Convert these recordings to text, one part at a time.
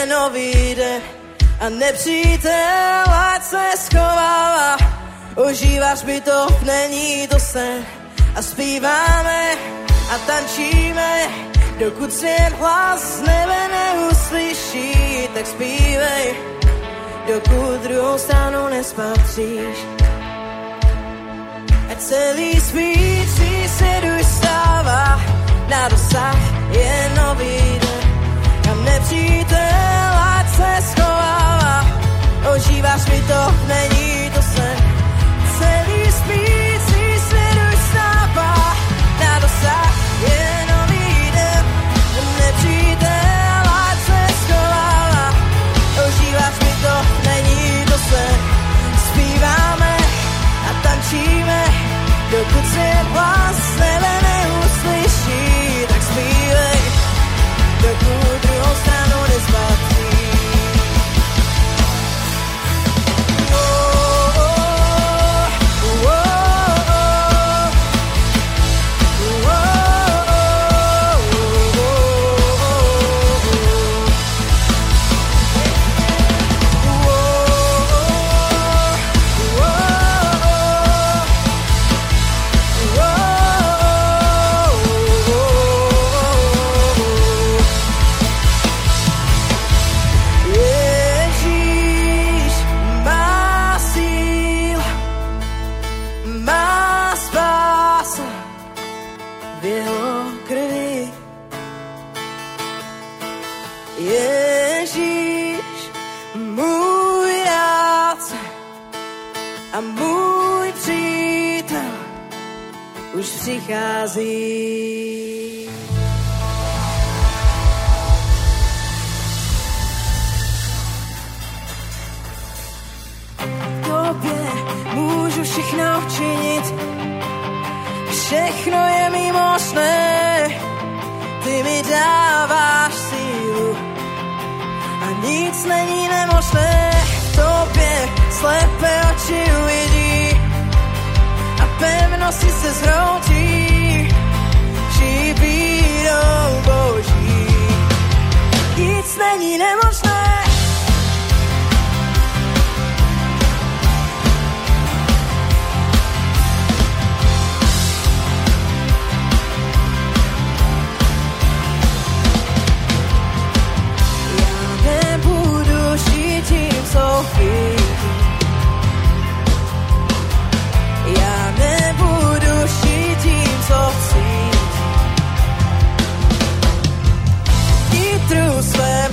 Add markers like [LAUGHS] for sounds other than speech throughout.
je nový den a nepřítel ať se schovává. Užíváš by to není to sen. A zpíváme a tančíme dokud svět hlas nebe neuslyší. Tak zpívej dokud druhou stranu nespatříš. A celý spící se dostává na dosah je nový nepřítel, ať se schovává, ožíváš mi to, není to sen. Celý spící se dostává na dosah je nový den. Nepřítel, ať se schovává, ožíváš mi to, není to sen. Zpíváme a tančíme, dokud se hlas už přichází. tobě můžu všechno učinit. Všechno je mi možné, ty mi dáváš sílu a nic není nemožné. V tobě slepé oči uvidí a pevnosti se zhroutí živírou boží. Nic není nemožné, Já nebudu žít tím, co vidím. slam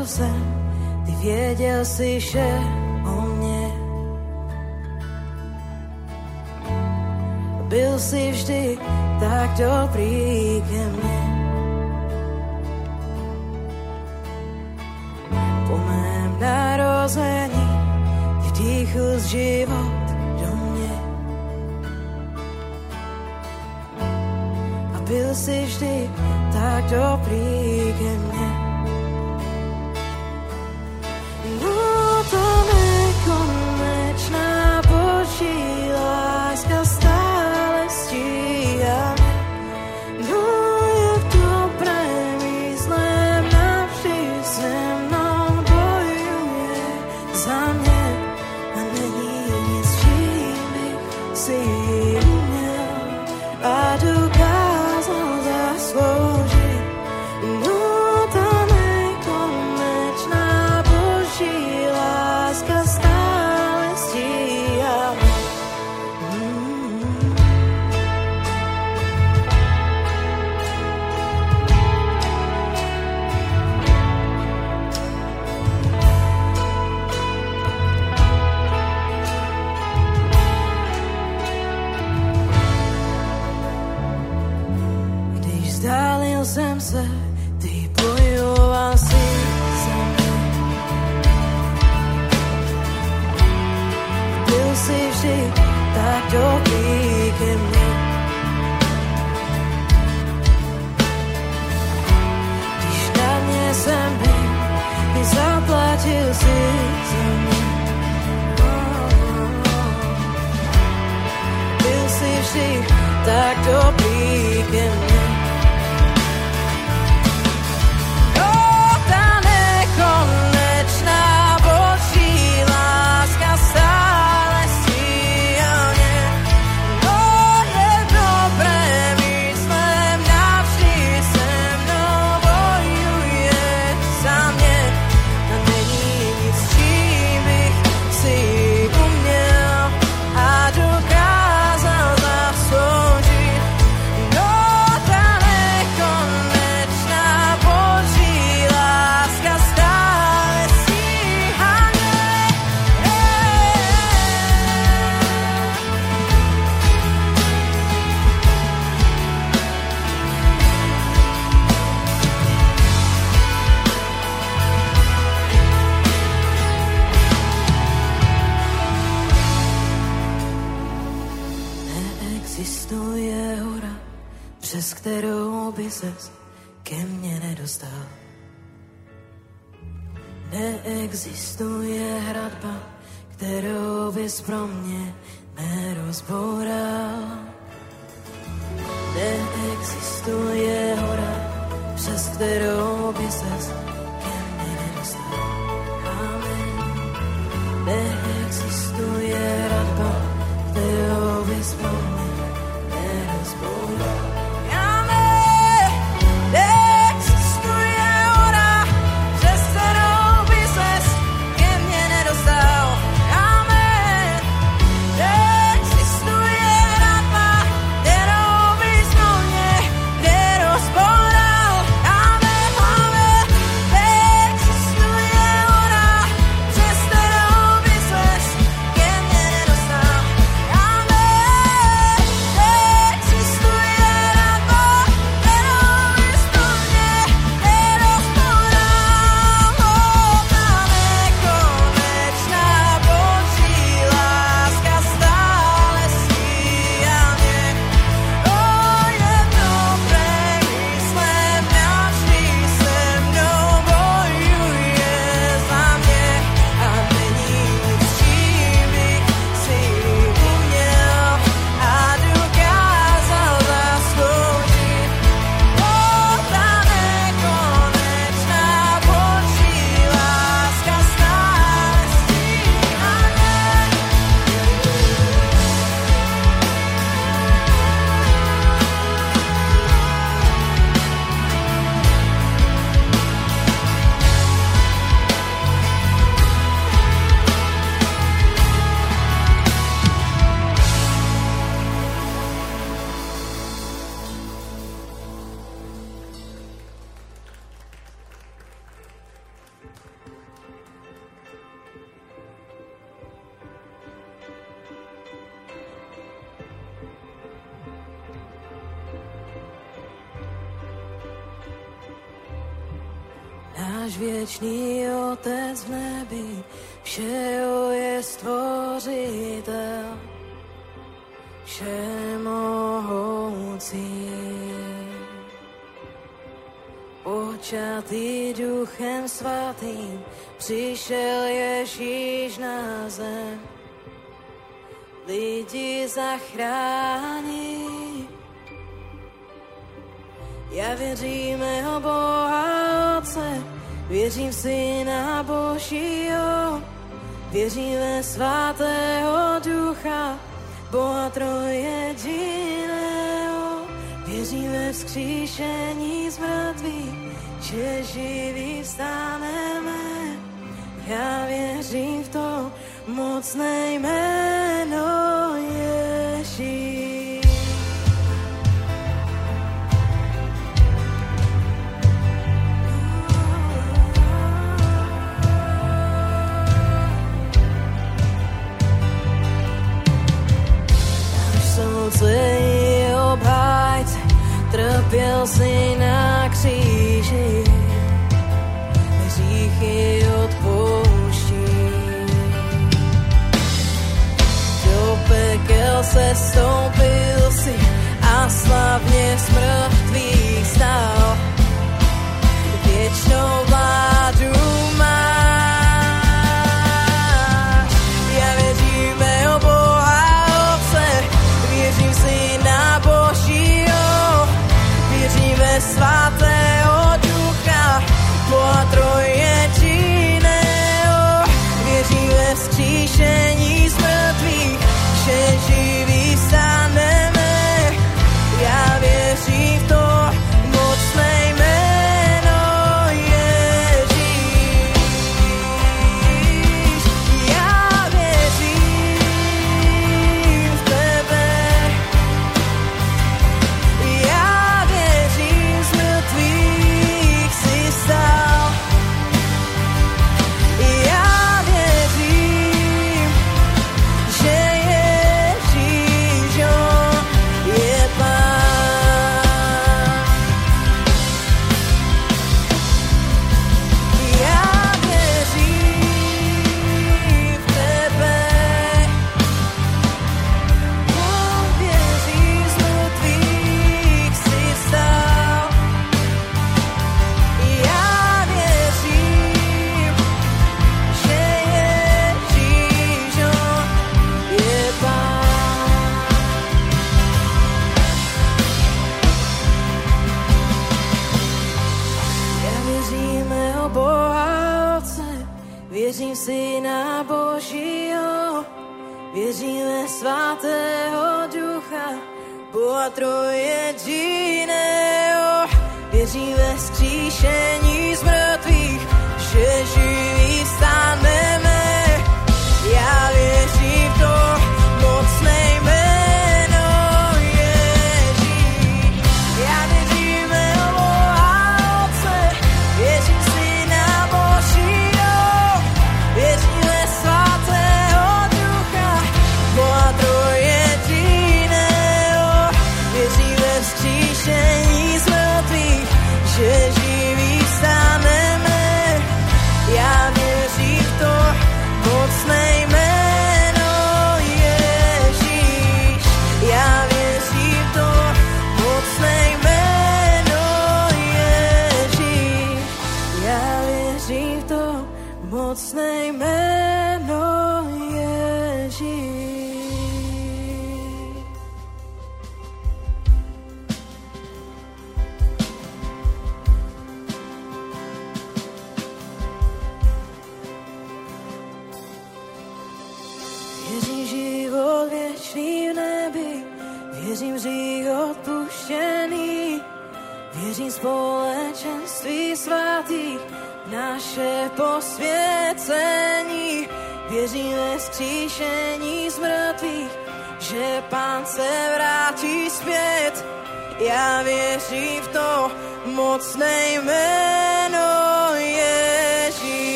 zaplatil jsem, ty věděl si, že o mě. Byl si vždy tak dobrý ke mně. Po mém narození vdýchl z život do mě. A byl si vždy tak dobrý ke mně. Prišiel Ježíš na zem, lidi zachrání. Ja věřím jeho Boha Otce, věřím si na Božího, věřím ve svatého ducha, Boha trojediného. Věřím ve vzkříšení z mrtvých, že živí vstaneme. Ja věřím v to mocné jméno Ježíš. Náš samotný obhájce trpěl si na kříži. Hřích je od pouští. Do pekel se stoupil si a slavně z mrtvých stal. Věčnou vlád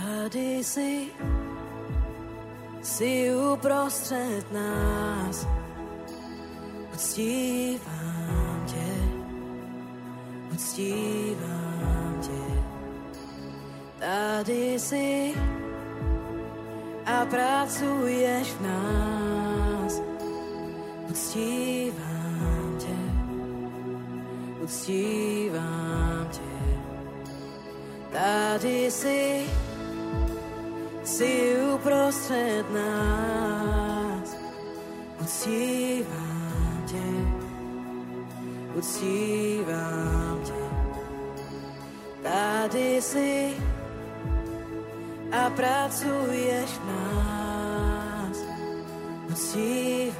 Hady si, si uprostřed nás, uctívám tě, uctívám tě. Tady si a pracuješ v nás, uctívám tě, uctívám tě. Tady si si uprostred nás. Uctívam Te, uctívam Te. Tady si a pracuješ v nás. Uctívam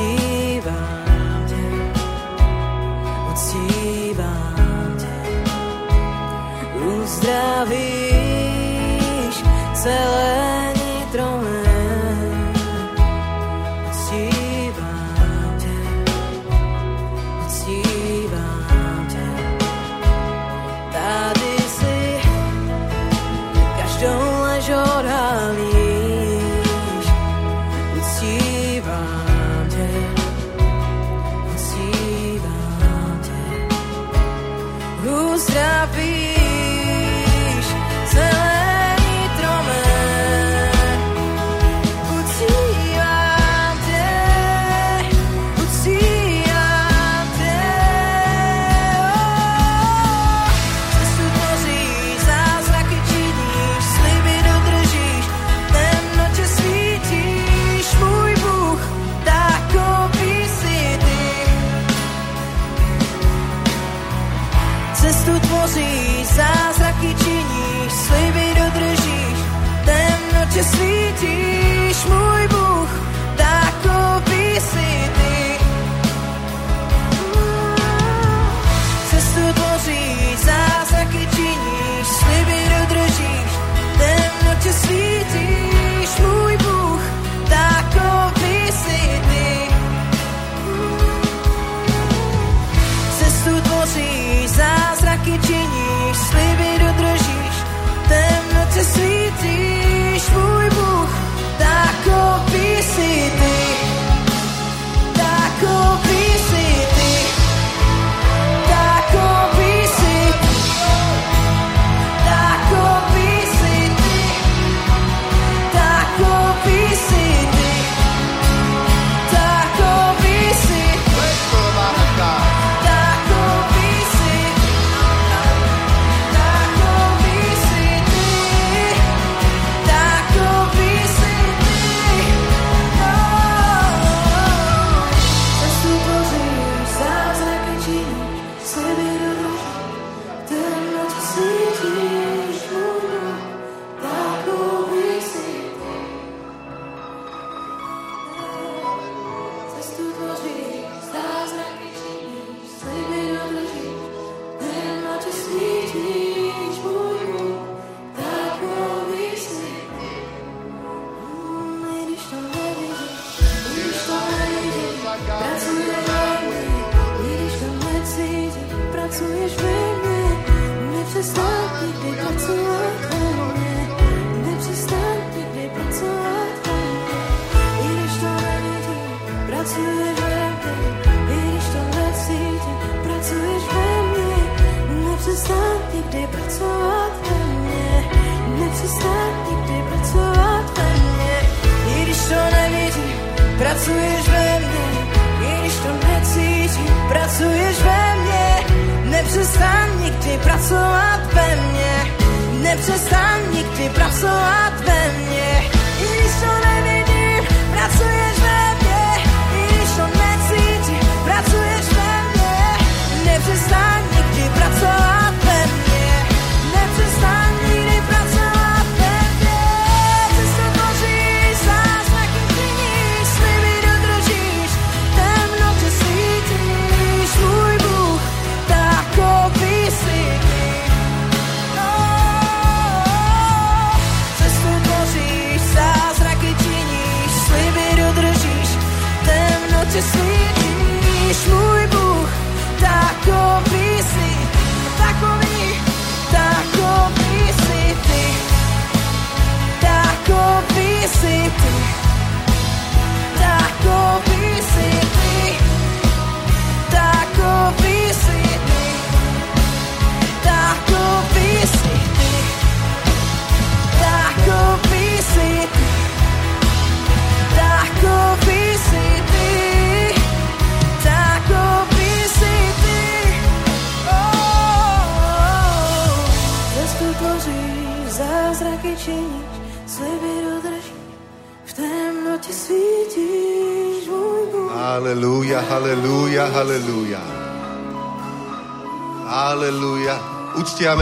uctívám ťa, uctívám ťa. Uzdravíš celé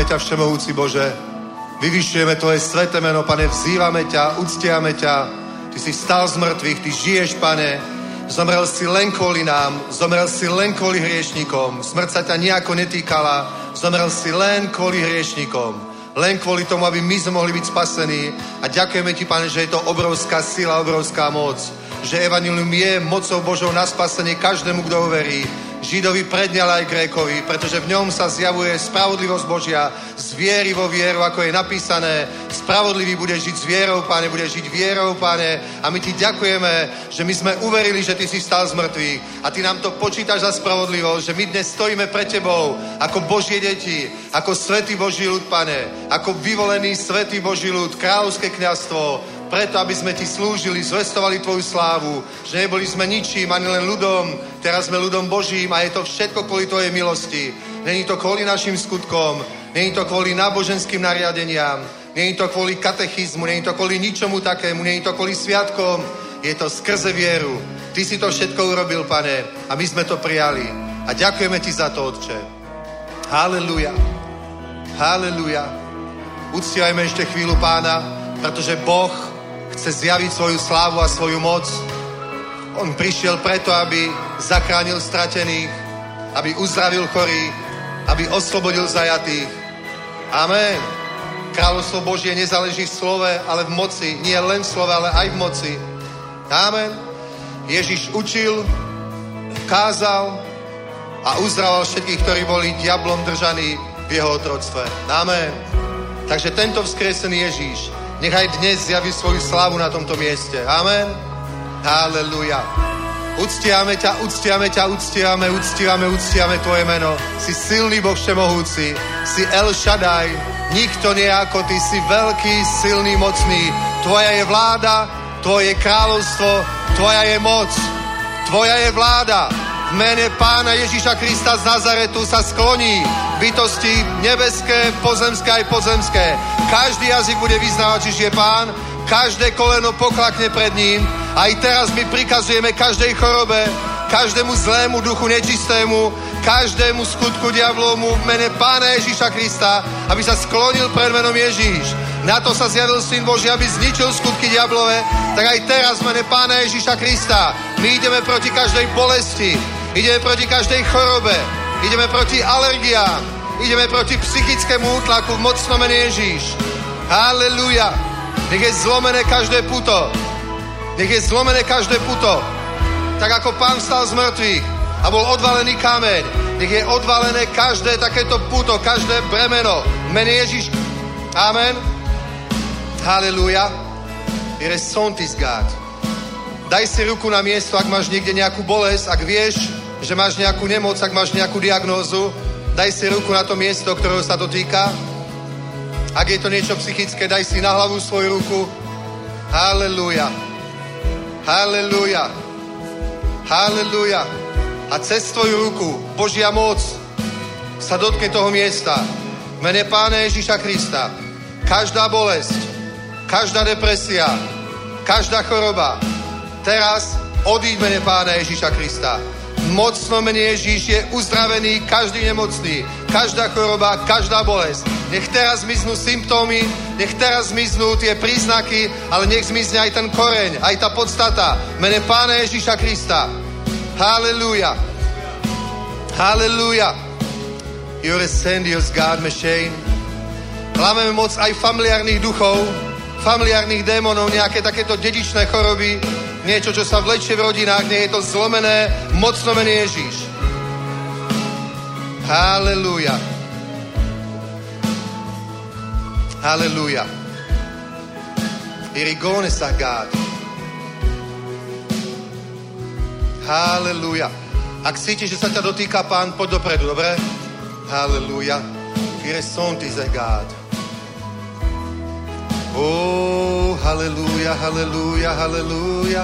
ťa, Všemohúci Bože. Vyvyšujeme Tvoje sveté meno, Pane. Vzývame ťa, uctiame ťa. Ty si stal z mŕtvych, Ty žiješ, Pane. Zomrel si len kvôli nám, zomrel si len kvôli hriešnikom. Smrť sa ťa nejako netýkala, zomrel si len kvôli hriešnikom. Len kvôli tomu, aby my sme mohli byť spasení. A ďakujeme Ti, Pane, že je to obrovská sila, obrovská moc. Že Evangelium je mocou Božou na spasenie každému, kto ho verí. Židovi predne, ale aj Grékovi, pretože v ňom sa zjavuje spravodlivosť Božia z viery vo vieru, ako je napísané. Spravodlivý bude žiť s vierou, Pane, bude žiť vierou, Pane. A my Ti ďakujeme, že my sme uverili, že Ty si stal z mŕtvych a Ty nám to počítaš za spravodlivosť, že my dnes stojíme pred Tebou ako Božie deti, ako svetý Boží ľud, Pane, ako vyvolený svetý Boží ľud, kráľovské kňazstvo, preto, aby sme ti slúžili, zvestovali tvoju slávu, že neboli sme ničím, ani len ľudom, teraz sme ľudom Božím a je to všetko kvôli tvojej milosti. Není to kvôli našim skutkom, není to kvôli náboženským nariadeniam, není to kvôli katechizmu, není to kvôli ničomu takému, není to kvôli sviatkom, je to skrze vieru. Ty si to všetko urobil, pane, a my sme to prijali. A ďakujeme ti za to, Otče. Haleluja. Haleluja. Uctievajme ešte chvíľu pána, pretože Boh chce zjaviť svoju slávu a svoju moc. On prišiel preto, aby zachránil stratených, aby uzdravil chorých, aby oslobodil zajatých. Amen. Kráľovstvo Božie nezáleží v slove, ale v moci. Nie len v slove, ale aj v moci. Amen. Ježiš učil, kázal a uzdraval všetkých, ktorí boli diablom držaní v jeho otroctve. Amen. Takže tento vzkriesený Ježíš nechaj dnes zjaví svoju slávu na tomto mieste. Amen. Halleluja. Uctiame ťa, uctiame ťa, uctiame, uctiame, uctiame Tvoje meno. Si silný Boh všemohúci, si El Shaddai, nikto nie ako Ty, si veľký, silný, mocný. Tvoja je vláda, Tvoje kráľovstvo, Tvoja je moc, Tvoja je vláda. V mene Pána Ježíša Krista z Nazaretu sa skloní bytosti nebeské, pozemské aj pozemské. Každý jazyk bude vyznávať, že je Pán, každé koleno poklakne pred ním. Aj teraz my prikazujeme každej chorobe, každému zlému duchu nečistému, každému skutku diablomu v mene Pána Ježíša Krista, aby sa sklonil pred menom Ježíš. Na to sa zjavil Syn Boží, aby zničil skutky diablové, tak aj teraz v mene Pána Ježíša Krista my ideme proti každej bolesti, ideme proti každej chorobe, ideme proti alergiám, ideme proti psychickému útlaku v mocnom mene Ježíš. Halleluja. Nech je zlomené každé puto. Nech je zlomené každé puto. Tak ako pán stal z mŕtvych a bol odvalený kameň, nech je odvalené každé takéto puto, každé bremeno. Mene Ježíš. Amen. Halleluja. Ire sontis God. Daj si ruku na miesto, ak máš niekde nejakú bolesť, ak vieš, že máš nejakú nemoc, ak máš nejakú diagnózu, daj si ruku na to miesto, ktorého sa to týka. Ak je to niečo psychické, daj si na hlavu svoju ruku. Halleluja. Halleluja. Halleluja. A cez tvoju ruku Božia moc sa dotkne toho miesta. Mene Pána Ježíša Krista. Každá bolesť, každá depresia, každá choroba, teraz odíď mene Pána Ježíša Krista. V mocnom mene Ježíš je uzdravený každý nemocný, každá choroba, každá bolesť. Nech teraz zmiznú symptómy, nech teraz zmiznú tie príznaky, ale nech zmizne aj ten koreň, aj tá podstata. Mene Pána Ježíša Krista. Halleluja. Halleluja. You're a sendios God machine. Hlavíme moc aj familiárnych duchov, familiárnych démonov, nejaké takéto dedičné choroby, niečo, čo sa vlečie v rodinách, nie je to zlomené, mocno menej Ježíš. Haleluja. Haleluja. I rigone sa God. Haleluja. Ak cítiš, že sa ťa dotýka Pán, poď dopredu, dobre? Haleluja. I resonti za God. Oh, halleluja, halleluja, halleluja.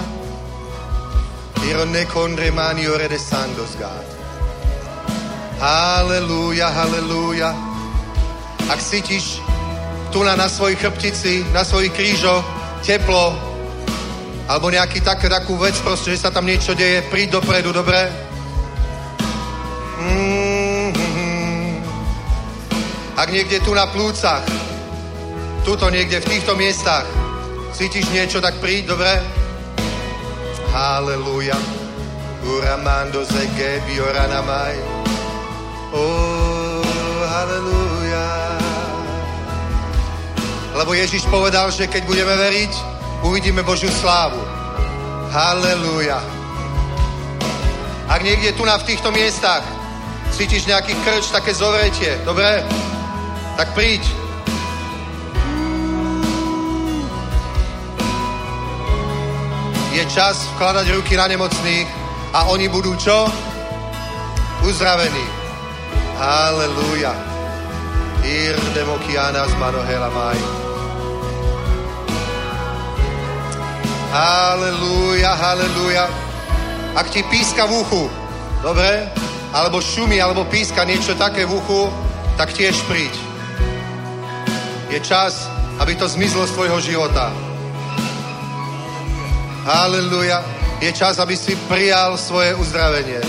Io ne condre mani ore de sandos, God. Halleluja, halleluja. Ak cítiš tu na, na svojej chrbtici, na svojich krížoch, teplo, alebo nejaký tak, takú vec proste, že sa tam niečo deje, príď dopredu, dobre? Mm-hmm. Ak niekde tu na plúcach, tuto niekde v týchto miestach cítiš niečo, tak príď, dobre? Halleluja. Uramando zegebi oranamai. Oh, halleluja. Lebo Ježiš povedal, že keď budeme veriť, uvidíme Božiu slávu. Halleluja. Ak niekde tu na v týchto miestach cítiš nejaký krč, také zovretie, dobre? Tak príď. Je čas vkladať ruky na nemocných a oni budú čo? Uzdravení. Halleluja. Ir demokiana z manohela maj. Halleluja, halleluja. Ak ti píska v uchu, dobre? Alebo šumi, alebo píska niečo také v uchu, tak tiež príď. Je čas, aby to zmizlo z tvojho života. Halleluja. Je čas, aby si prijal svoje uzdravenie.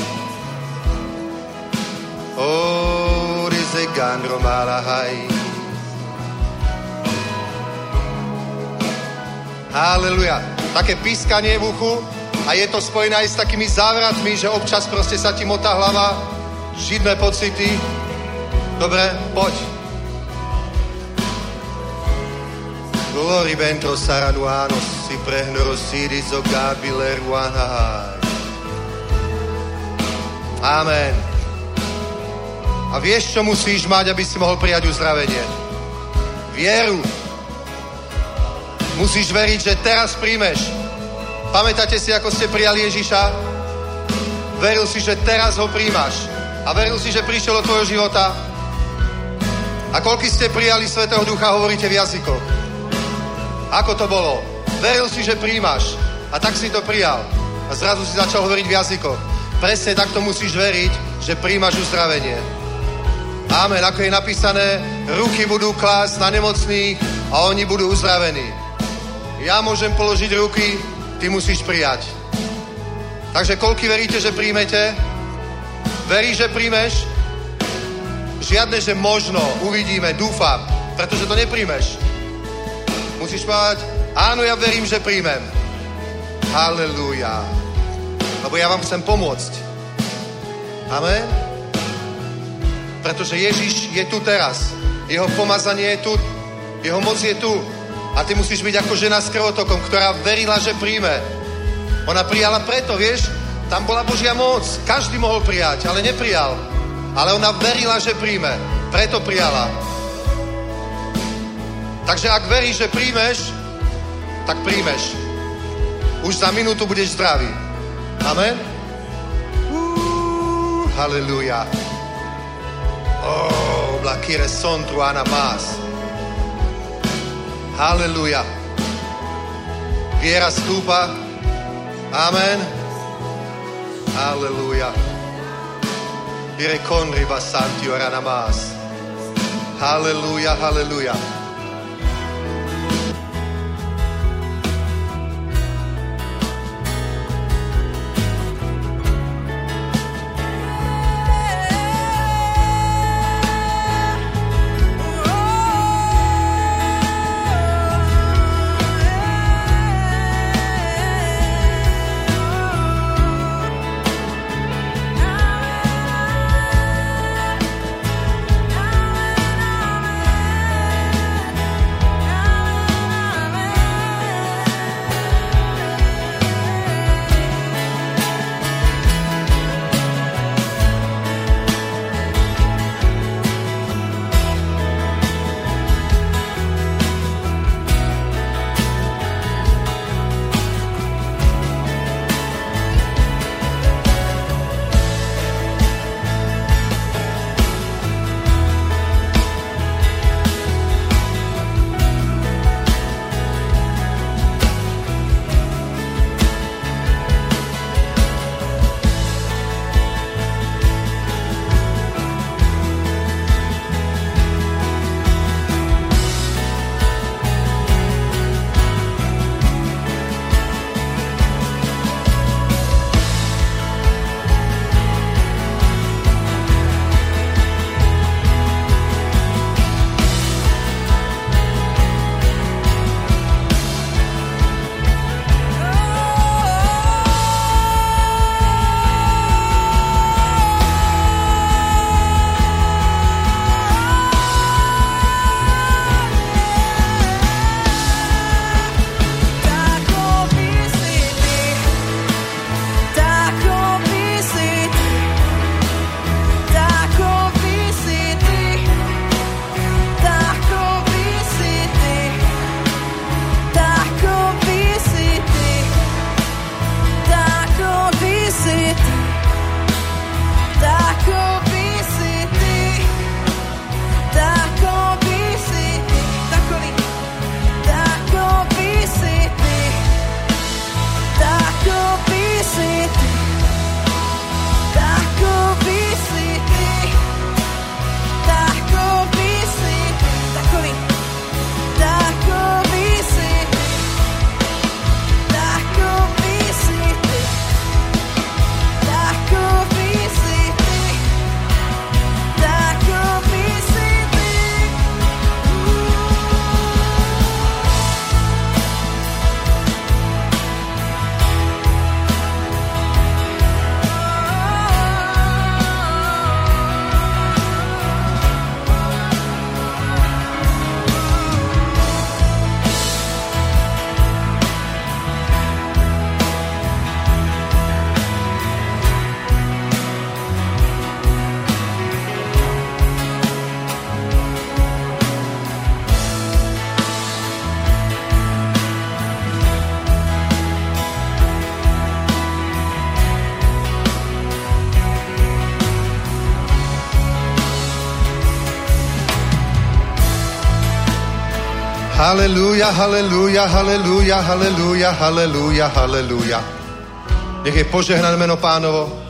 O, rize gandro malahaj. Halleluja. Také pískanie v uchu a je to spojené aj s takými závratmi, že občas proste sa ti motá hlava, židné pocity. Dobre, poď. Glory ventro saranuanos si prehnoro siris o gabile ruanahaj. Amen. A vieš, čo musíš mať, aby si mohol prijať uzdravenie? Vieru. Musíš veriť, že teraz príjmeš. Pamätáte si, ako ste prijali Ježiša? Veril si, že teraz ho príjmaš. A veril si, že prišiel do tvojho života. A koľko ste prijali Svetého Ducha, hovoríte v jazykoch. Ako to bolo? Veril si, že príjmaš. A tak si to prijal. A zrazu si začal hovoriť v jazykoch. Presne takto musíš veriť, že príjmaš uzdravenie. Amen. Ako je napísané, ruky budú klásť na nemocných a oni budú uzdravení. Ja môžem položiť ruky, ty musíš prijať. Takže koľky veríte, že príjmete? Veríš, že príjmeš? Žiadne, že možno, uvidíme, dúfam, pretože to nepríjmeš. Musíš povedať, áno, ja verím, že príjmem. Halleluja. Lebo ja vám chcem pomôcť. Amen. Pretože Ježiš je tu teraz. Jeho pomazanie je tu. Jeho moc je tu. A ty musíš byť ako žena s krvotokom, ktorá verila, že príjme. Ona prijala preto, vieš? Tam bola Božia moc. Každý mohol prijať, ale neprijal. Ale ona verila, že príjme. Preto prijala. Takže ak veríš, že príjmeš, tak príjmeš. Už za minútu budeš zdravý. Amen? Uh, halleluja. Oh, la kire son truana más. Halleluja. Viera stúpa. Amen. Halleluja. Vire conri basanti orana más. Halleluja, halleluja. Halelúja, halelúja, halelúja, halelúja, halelúja, halelúja. Nech je požehnané meno pánovo.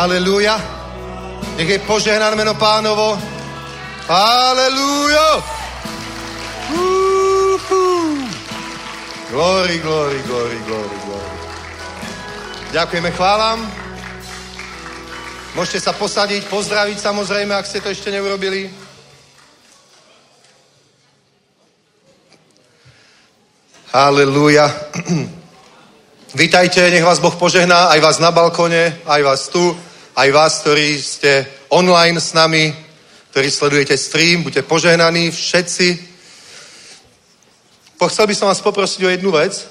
Halelúja. Nech je požehnané meno pánovo. Halelúja. Glory, glory, glory, glory, glory. Ďakujeme, chválam. Môžete sa posadiť, pozdraviť samozrejme, ak ste to ešte neurobili. Halelúja. [CLEARS THROAT] Vítajte, nech vás Boh požehná, aj vás na balkone, aj vás tu, aj vás, ktorí ste online s nami, ktorí sledujete stream, buďte požehnaní všetci. Chcel by som vás poprosiť o jednu vec.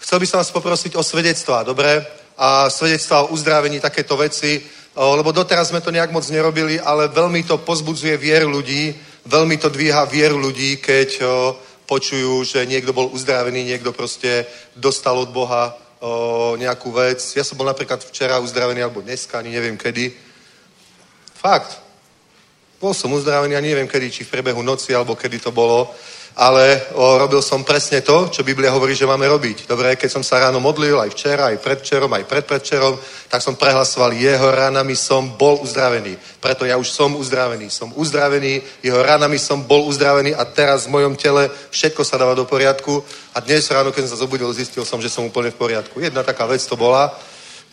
Chcel by som vás poprosiť o svedectvá, dobre? A svedectvá o uzdravení, takéto veci, lebo doteraz sme to nejak moc nerobili, ale veľmi to pozbudzuje vieru ľudí, veľmi to dvíha vieru ľudí, keď počujú, že niekto bol uzdravený, niekto proste dostal od Boha o, nejakú vec. Ja som bol napríklad včera uzdravený, alebo dneska, ani neviem kedy. Fakt. Bol som uzdravený, ja neviem kedy, či v priebehu noci, alebo kedy to bolo, ale o, robil som presne to, čo Biblia hovorí, že máme robiť. Dobre, keď som sa ráno modlil, aj včera, aj predvčerom, aj predpredvčerom, tak som prehlasoval, jeho ranami som bol uzdravený. Preto ja už som uzdravený. Som uzdravený, jeho ranami som bol uzdravený a teraz v mojom tele všetko sa dáva do poriadku. A dnes ráno, keď som sa zobudil, zistil som, že som úplne v poriadku. Jedna taká vec to bola,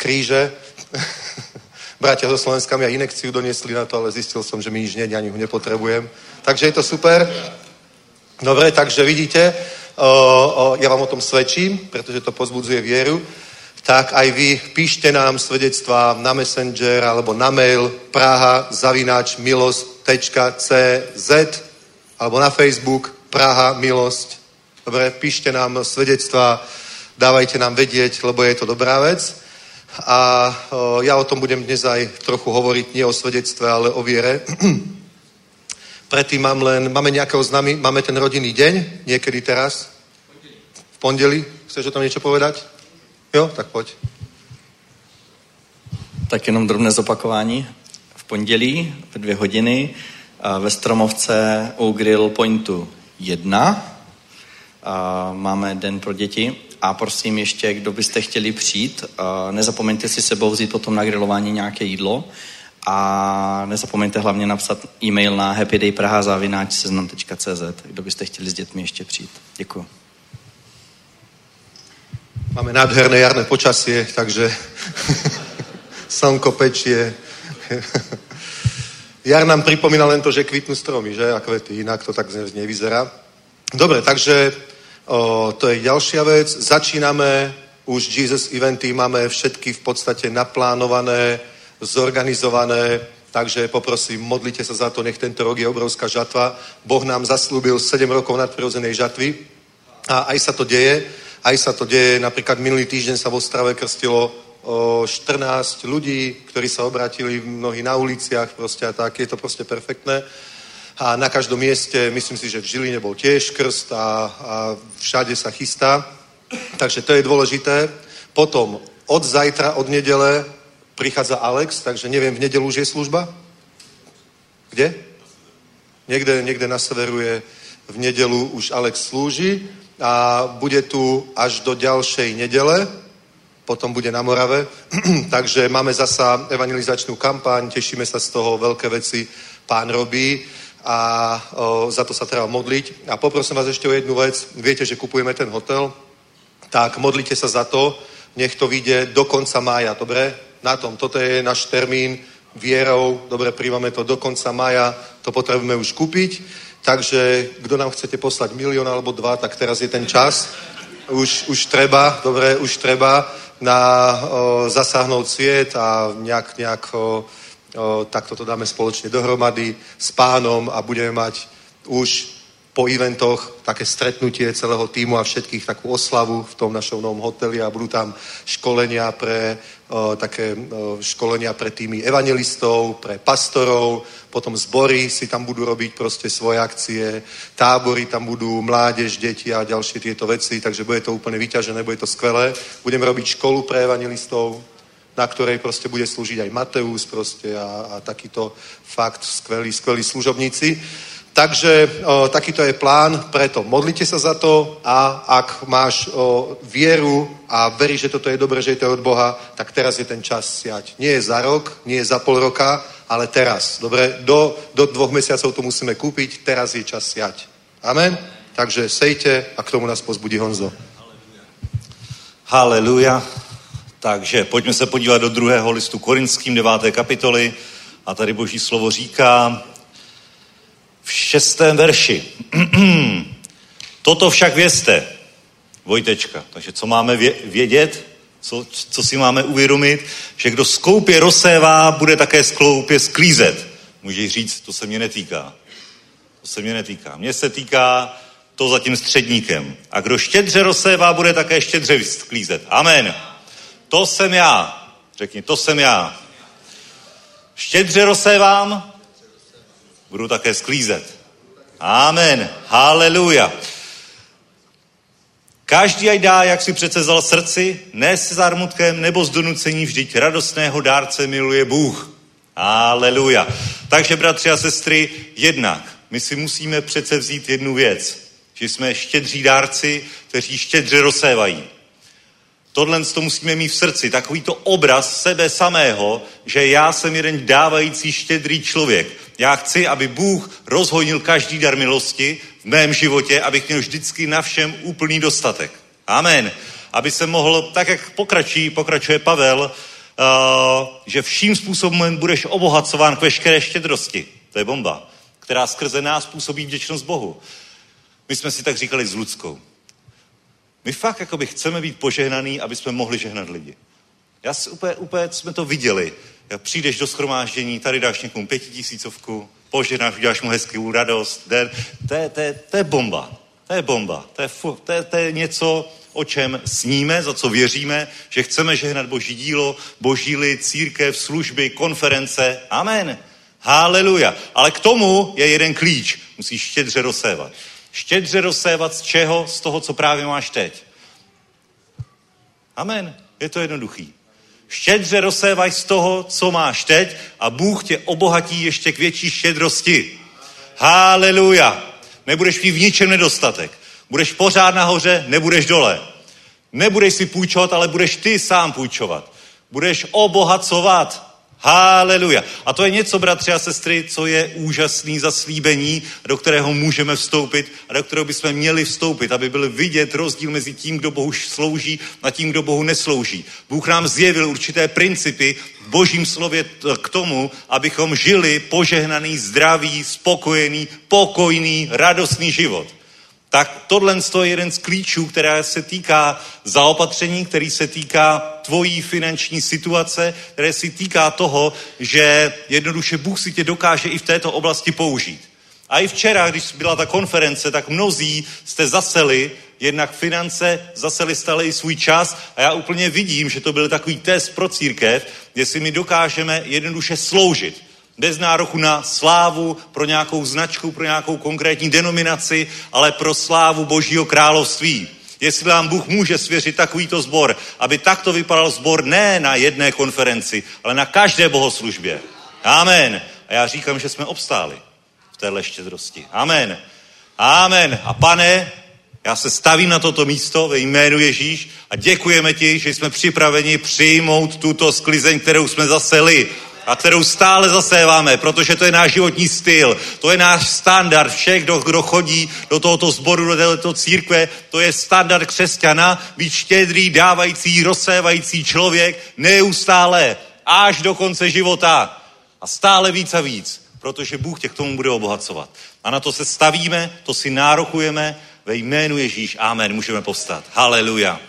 kríže. [LAUGHS] Bratia zo Slovenska mi aj inekciu doniesli na to, ale zistil som, že mi nič nie, ani ho nepotrebujem. Takže je to super. Dobre, takže vidíte, o, o, ja vám o tom svedčím, pretože to pozbudzuje vieru. Tak aj vy píšte nám svedectvá na Messenger alebo na mail praha zavinač milost.cz alebo na Facebook Praha Milosť. Dobre, píšte nám svedectvá, dávajte nám vedieť, lebo je to dobrá vec. A o, ja o tom budem dnes aj trochu hovoriť, nie o svedectve, ale o viere. [CLEARS THROAT] Predtým mám len, máme nejakého známy, máme ten rodinný deň, niekedy teraz, v pondeli. Chceš o tom niečo povedať? Jo, tak poď. Tak jenom drobné zopakování. V pondělí ve dvě hodiny a ve Stromovce u Grill Pointu 1 a máme den pro děti. A prosím ještě, kdo byste chtěli přijít, a nezapomeňte si sebou vzít potom na grilování nějaké jídlo a nezapomeňte hlavně napsat e-mail na happydaypraha.cz, kdo byste chtěli s dětmi ještě přijít. Děkuji. Máme nádherné jarné počasie, takže [LAUGHS] slnko pečie. [LAUGHS] Jar nám pripomína len to, že kvitnú stromy, že? A kvety, inak to tak ne- nevyzerá. Dobre, takže o, to je ďalšia vec. Začíname už Jesus eventy, máme všetky v podstate naplánované, zorganizované, takže poprosím, modlite sa za to, nech tento rok je obrovská žatva. Boh nám zaslúbil 7 rokov nadprirodzenej žatvy a aj sa to deje. Aj sa to deje, napríklad minulý týždeň sa vo Strave krstilo o 14 ľudí, ktorí sa obratili mnohí na uliciach proste a tak. Je to proste perfektné. A na každom mieste, myslím si, že v Žiline bol tiež krst a, a všade sa chystá. Takže to je dôležité. Potom od zajtra, od nedele prichádza Alex, takže neviem, v nedelu už je služba? Kde? Niekde, niekde na severu je v nedelu už Alex slúži a bude tu až do ďalšej nedele, potom bude na Morave. [CLEARS THROAT] Takže máme zasa evangelizačnú kampaň, tešíme sa z toho, veľké veci pán robí a o, za to sa treba modliť. A poprosím vás ešte o jednu vec. Viete, že kupujeme ten hotel, tak modlite sa za to, nech to vyjde do konca mája, dobre? Na tom, toto je náš termín. Vierou, dobre, príjmame to do konca mája, to potrebujeme už kúpiť, takže kto nám chcete poslať milión alebo dva, tak teraz je ten čas. už, už treba, dobre, už treba na o, zasáhnout sviet a nejak, nejak o, o, takto to dáme spoločne dohromady s pánom a budeme mať už po eventoch také stretnutie celého týmu a všetkých, takú oslavu v tom našom novom hoteli a budú tam školenia pre o, také o, školenia pre týmy evangelistov, pre pastorov, potom zbory si tam budú robiť proste svoje akcie, tábory tam budú, mládež, deti a ďalšie tieto veci, takže bude to úplne vyťažené, bude to skvelé. Budeme robiť školu pre evangelistov, na ktorej proste bude slúžiť aj Mateus proste a, a takýto fakt skvelí, skvelí služobníci. Takže o, takýto je plán, preto modlite sa za to a ak máš o, vieru a veríš, že toto je dobré, že je to od Boha, tak teraz je ten čas siať. Nie je za rok, nie je za pol roka, ale teraz. Dobre, do, do dvoch mesiacov to musíme kúpiť, teraz je čas siať. Amen? Takže sejte a k tomu nás pozbudí Honzo. Haleluja. Takže pojďme se podívat do druhého listu Korinským 9. kapitoly a tady boží slovo říká v šestém verši. [CLEARS THROAT] Toto však vězte, Vojtečka. Takže co máme vědět? Co, co si máme uvědomit? Že kdo skoupě rozsévá, bude také skloupě sklízet. Můžeš říct, to se mě netýká. To se mě netýká. Mně se týká to za tím středníkem. A kdo štědře rozsévá, bude také štědře sklízet. Amen. To jsem já. Řekni, to jsem já. Štědře rozsévám, budu také sklízet. Amen. Haleluja. Každý ať dá, jak si přece vzal srdci, ne se zármutkem nebo s donucení, vždyť radostného dárce miluje Bůh. Aleluja. Takže, bratři a sestry, jednak my si musíme přece vzít jednu věc, že jsme štědří dárci, kteří štědře rozsévají. Tohle to musíme mít v srdci, takovýto obraz sebe samého, že já jsem jeden dávající štědrý člověk. Já chci, aby Bůh rozhojnil každý dar milosti v mém životě, abych měl vždycky na všem úplný dostatek. Amen. Aby se mohl, tak jak pokračí, pokračuje Pavel, uh, že vším způsobem budeš obohacován k veškeré štědrosti. To je bomba, která skrze nás působí vděčnost Bohu. My jsme si tak říkali s Ludskou. My fakt jakoby chceme být požehnaný, aby jsme mohli žehnat lidi. Já úplně, úplně jsme to viděli. Jak přijdeš do schromáždění, tady dáš někomu pětitisícovku, požehnáš, uděláš mu hezký radost, den. To je, to, je, to je bomba. To je bomba. To je, fu, to, je, to je něco, o čem sníme, za co věříme, že chceme žehnat boží dílo, boží lid, církev, služby, konference. Amen. Haleluja. Ale k tomu je jeden klíč. Musíš štědře rozsévat. Štědře rozsévat z čeho? Z toho, co právě máš teď. Amen. Je to jednoduchý. Štědře rozsévaj z toho, co máš teď a Bůh tě obohatí ještě k větší štědrosti. Haleluja. Nebudeš mít v ničem nedostatek. Budeš pořád nahoře, nebudeš dole. Nebudeš si půjčovat, ale budeš ty sám půjčovat. Budeš obohacovat. Haleluja. A to je něco, bratři a sestry, co je úžasný zaslíbení, do kterého můžeme vstoupit a do kterého bychom měli vstoupit, aby byl vidět rozdíl mezi tím, kdo Bohu slouží a tím, kdo Bohu neslouží. Bůh nám zjevil určité principy v božím slově k tomu, abychom žili požehnaný, zdravý, spokojený, pokojný, radostný život tak tohle je jeden z klíčů, která se týká zaopatření, který se týká tvojí finanční situace, které se týká toho, že jednoduše Bůh si tě dokáže i v této oblasti použít. A i včera, když byla ta konference, tak mnozí jste zaseli jednak finance, zaseli stále i svůj čas a já úplně vidím, že to byl takový test pro církev, jestli my dokážeme jednoduše sloužit bez nároku na slávu pro nějakou značku, pro nějakou konkrétní denominaci, ale pro slávu Božího království. Jestli vám Bůh může svěřit takovýto sbor, aby takto vypadal sbor ne na jedné konferenci, ale na každé bohoslužbě. Amen. A já říkám, že jsme obstáli v téhle štědrosti. Amen. Amen. A pane, já se stavím na toto místo ve jménu Ježíš a děkujeme ti, že jsme připraveni přijmout tuto sklizeň, kterou jsme zaseli a kterou stále zaséváme, protože to je náš životní styl, to je náš standard všech, kdo, kdo chodí do tohoto sboru, do této církve, to je standard křesťana, být štědrý, dávající, rozsévající člověk neustále, až do konce života a stále víc a víc, protože Bůh tě k tomu bude obohacovat. A na to se stavíme, to si nárokujeme, Ve jménu Ježíš, amen, můžeme povstat. Haleluja.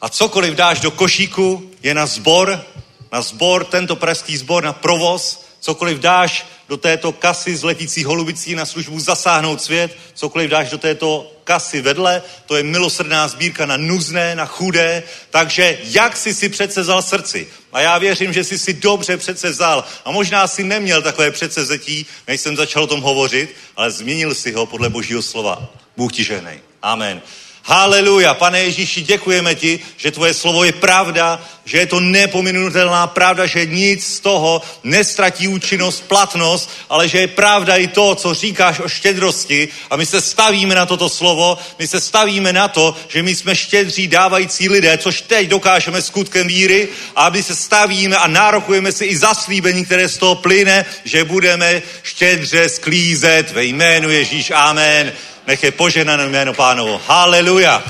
A cokoliv dáš do košíku, je na zbor, na zbor, tento pražský zbor, na provoz, cokoliv dáš do této kasy z letící holubicí na službu zasáhnout svět, cokoliv dáš do této kasy vedle, to je milosrdná sbírka na nuzné, na chudé, takže jak jsi si přece vzal srdci? A já věřím, že jsi si dobře přece vzal. A možná si neměl takové předsezetí, než jsem začal o tom hovořit, ale změnil si ho podle božího slova. Bůh ti žehnej. Amen. Haleluja. Pane Ježíši, děkujeme ti, že tvoje slovo je pravda, že je to nepominutelná pravda, že nic z toho nestratí účinnost, platnost, ale že je pravda i to, co říkáš o štědrosti. A my se stavíme na toto slovo, my se stavíme na to, že my jsme štědří dávající lidé, což teď dokážeme skutkem víry, a aby se stavíme a nárokujeme si i zaslíbení, které z toho plyne, že budeme štědře sklízet ve jménu Ježíš. Amen. Nech je poženané jméno pánovo. Haleluja.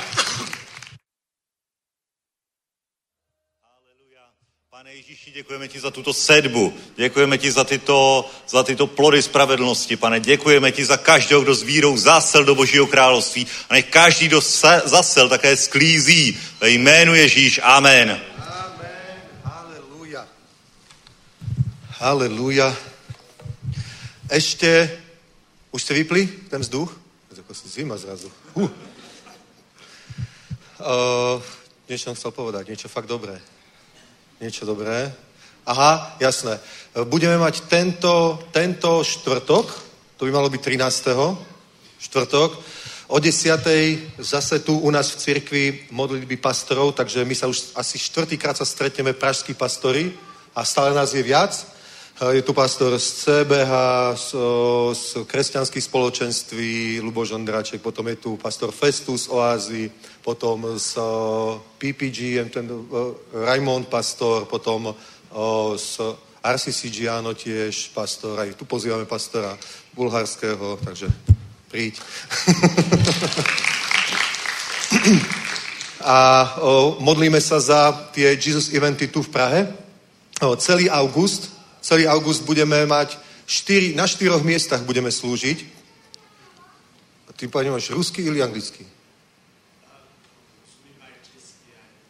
Pane Ježíši, děkujeme ti za tuto sedbu. Děkujeme ti za tyto, za tyto plody spravedlnosti, pane. Děkujeme ti za každého, kdo s vírou zasel do Božího království. A nech každý, kdo zasel, také sklízí. Ve jménu Ježíš. Amen. Amen. Halelúja. Ešte, už ste vypli ten vzduch? Si zima zrazu. Uh. Uh, niečo som chcel povedať, niečo fakt dobré. Niečo dobré. Aha, jasné. Budeme mať tento, tento štvrtok, to by malo byť 13. štvrtok, o 10. zase tu u nás v cirkvi modlitby pastorov, takže my sa už asi štvrtýkrát sa stretneme pražskí pastori a stále nás je viac. Je tu pastor z CBH, z, z kresťanských spoločenství, Luboš Ondráček, potom je tu pastor Festus z Oázy, potom z o, PPG, ten Raimond pastor, potom z RCCG, áno, tiež pastor, aj tu pozývame pastora bulharského, takže príď. A modlíme sa za tie Jesus eventy tu v Prahe. Celý august, celý august budeme mať štyri, na štyroch miestach budeme slúžiť. A ty, pani, máš rusky ili anglicky?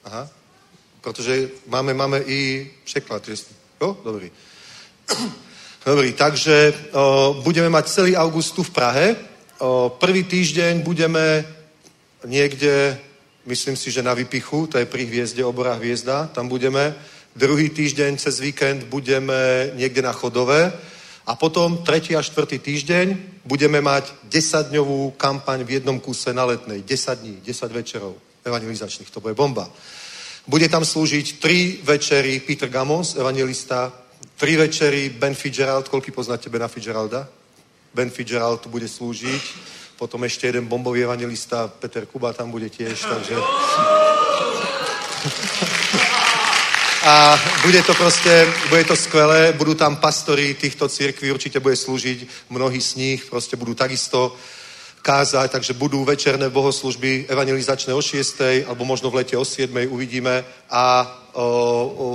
Aha. Protože máme, máme i překlad. Jo? Dobrý. [CLEARS THROAT] Dobrý, takže o, budeme mať celý august tu v Prahe. O, prvý týždeň budeme niekde, myslím si, že na Vypichu, to je pri hviezde, obora hviezda, tam budeme. Druhý týždeň cez víkend budeme niekde na Chodove. A potom tretí a štvrtý týždeň budeme mať 10-dňovú kampaň v jednom kuse na letnej. 10 dní, 10 večerov evangelizačných. To bude bomba. Bude tam slúžiť tri večery Peter Gamos, evangelista, tri večery Ben Fitzgerald, koľko poznáte Bena Fitzgeralda? Ben Fitzgerald tu bude slúžiť, potom ešte jeden bombový evangelista, Peter Kuba tam bude tiež, takže... [LAUGHS] A bude to proste, bude to skvelé, budú tam pastori týchto církví, určite bude slúžiť, mnohí z nich proste budú takisto kázať, takže budú večerné bohoslužby evangelizačné o 6. alebo možno v lete o 7. uvidíme a o, o,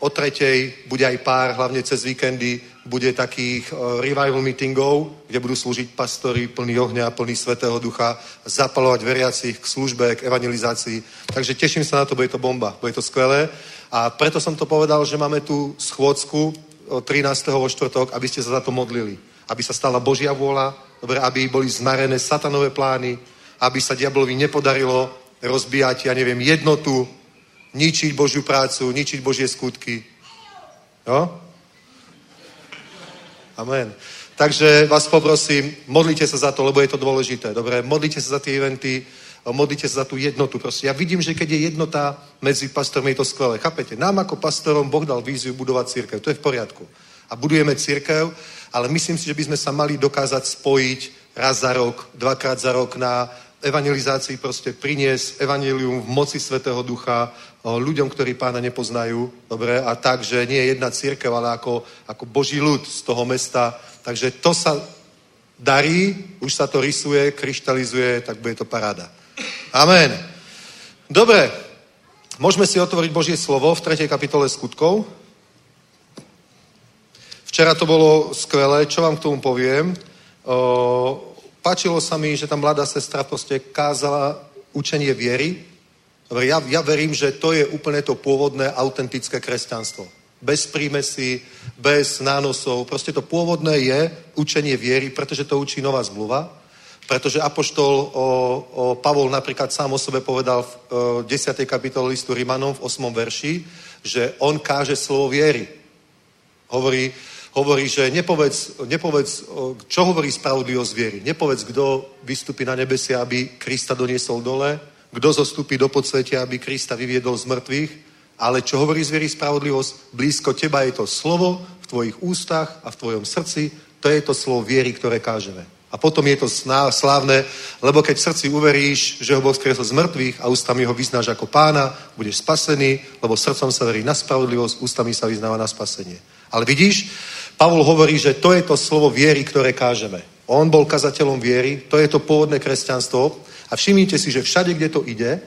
o tretej bude aj pár, hlavne cez víkendy, bude takých revival meetingov, kde budú slúžiť pastori plný ohňa, plný svetého ducha, zapalovať veriacich k službe, k evangelizácii. Takže teším sa na to, bude to bomba, bude to skvelé. A preto som to povedal, že máme tu schôdzku 13. vo štvrtok, aby ste sa za to modlili. Aby sa stala Božia vôľa, dobre, aby boli zmarené satanové plány, aby sa diablovi nepodarilo rozbíjať, ja neviem, jednotu, ničiť Božiu prácu, ničiť Božie skutky. Jo? Amen. Takže vás poprosím, modlite sa za to, lebo je to dôležité. Dobre, modlite sa za tie eventy, modlite sa za tú jednotu. Proste ja vidím, že keď je jednota medzi pastormi, je to skvelé. Chápete? Nám ako pastorom Boh dal víziu budovať církev. To je v poriadku. A budujeme církev, ale myslím si, že by sme sa mali dokázať spojiť raz za rok, dvakrát za rok na evangelizácii proste priniesť evangelium v moci Svetého Ducha o, ľuďom, ktorí pána nepoznajú, dobre, a tak, že nie je jedna církev, ale ako, ako Boží ľud z toho mesta. Takže to sa darí, už sa to rysuje, kryštalizuje, tak bude to paráda. Amen. Dobre, môžeme si otvoriť Božie slovo v 3. kapitole skutkov. Včera to bolo skvelé, čo vám k tomu poviem. O, páčilo sa mi, že tam mladá sestra proste kázala učenie viery. Ja, ja verím, že to je úplne to pôvodné, autentické kresťanstvo. Bez prímesí, bez nánosov. Proste to pôvodné je učenie viery, pretože to učí nová zmluva. Pretože Apoštol o, o Pavol napríklad sám o sebe povedal v o, 10. kapitole listu Rimanom v 8. verši, že on káže slovo viery. Hovorí, hovorí že nepovedz, nepovedz, čo hovorí spravodlivosť viery. Nepovedz, kto vystúpi na nebesia, aby Krista doniesol dole, kto zostúpi do podsvetia, aby Krista vyviedol z mŕtvych, ale čo hovorí z viery spravodlivosť? Blízko teba je to slovo v tvojich ústach a v tvojom srdci, to je to slovo viery, ktoré kážeme. A potom je to slávne, lebo keď v srdci uveríš, že ho Boh skresol z mŕtvych a ústami ho vyznáš ako pána, budeš spasený, lebo srdcom sa verí na spravodlivosť, ústami sa vyznáva na spasenie. Ale vidíš, Pavol hovorí, že to je to slovo viery, ktoré kážeme. On bol kazateľom viery, to je to pôvodné kresťanstvo. A všimnite si, že všade, kde to ide,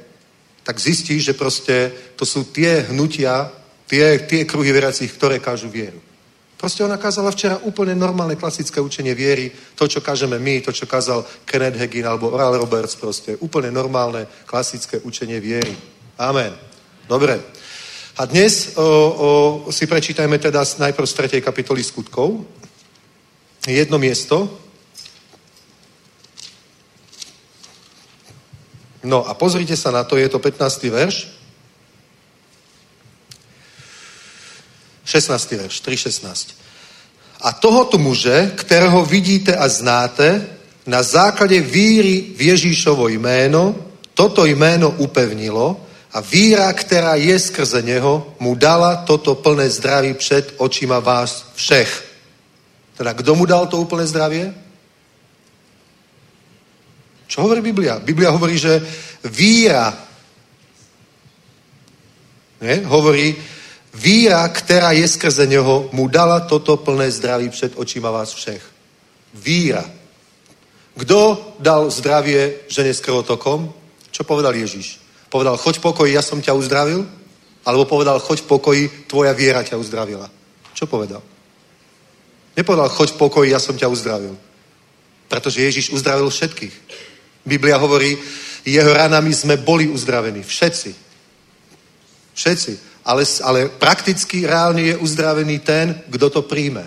tak zistíš, že proste to sú tie hnutia, tie, tie kruhy veriacich, ktoré kážu vieru. Proste ona kázala včera úplne normálne klasické učenie viery, to, čo kážeme my, to, čo kázal Kenneth Hagin alebo Oral Roberts, proste úplne normálne klasické učenie viery. Amen. Dobre. A dnes o, o, si prečítajme teda najprv z 3. kapitoly skutkov. Jedno miesto. No a pozrite sa na to, je to 15. verš. 16. verš, 3.16. A tohoto muže, kterého vidíte a znáte, na základě víry v Ježíšovo jméno, toto jméno upevnilo a víra, která je skrze něho, mu dala toto plné zdraví před očima vás všech. Teda kdo mu dal to úplné zdravie? Čo hovorí Biblia? Biblia hovorí, že víra ne? hovorí, víra, která je skrze něho, mu dala toto plné zdraví před očima vás všech. Víra. Kdo dal zdravie žene s krvotokom? Čo povedal Ježíš? Povedal, choď v pokoji, ja som ťa uzdravil? Alebo povedal, choď v pokoji, tvoja viera ťa uzdravila. Čo povedal? Nepovedal, choď v pokoji, ja som ťa uzdravil. Pretože Ježíš uzdravil všetkých. Biblia hovorí, jeho ranami sme boli uzdravení. Všetci. Všetci. Ale, ale prakticky reálne je uzdravený ten, kto to príjme.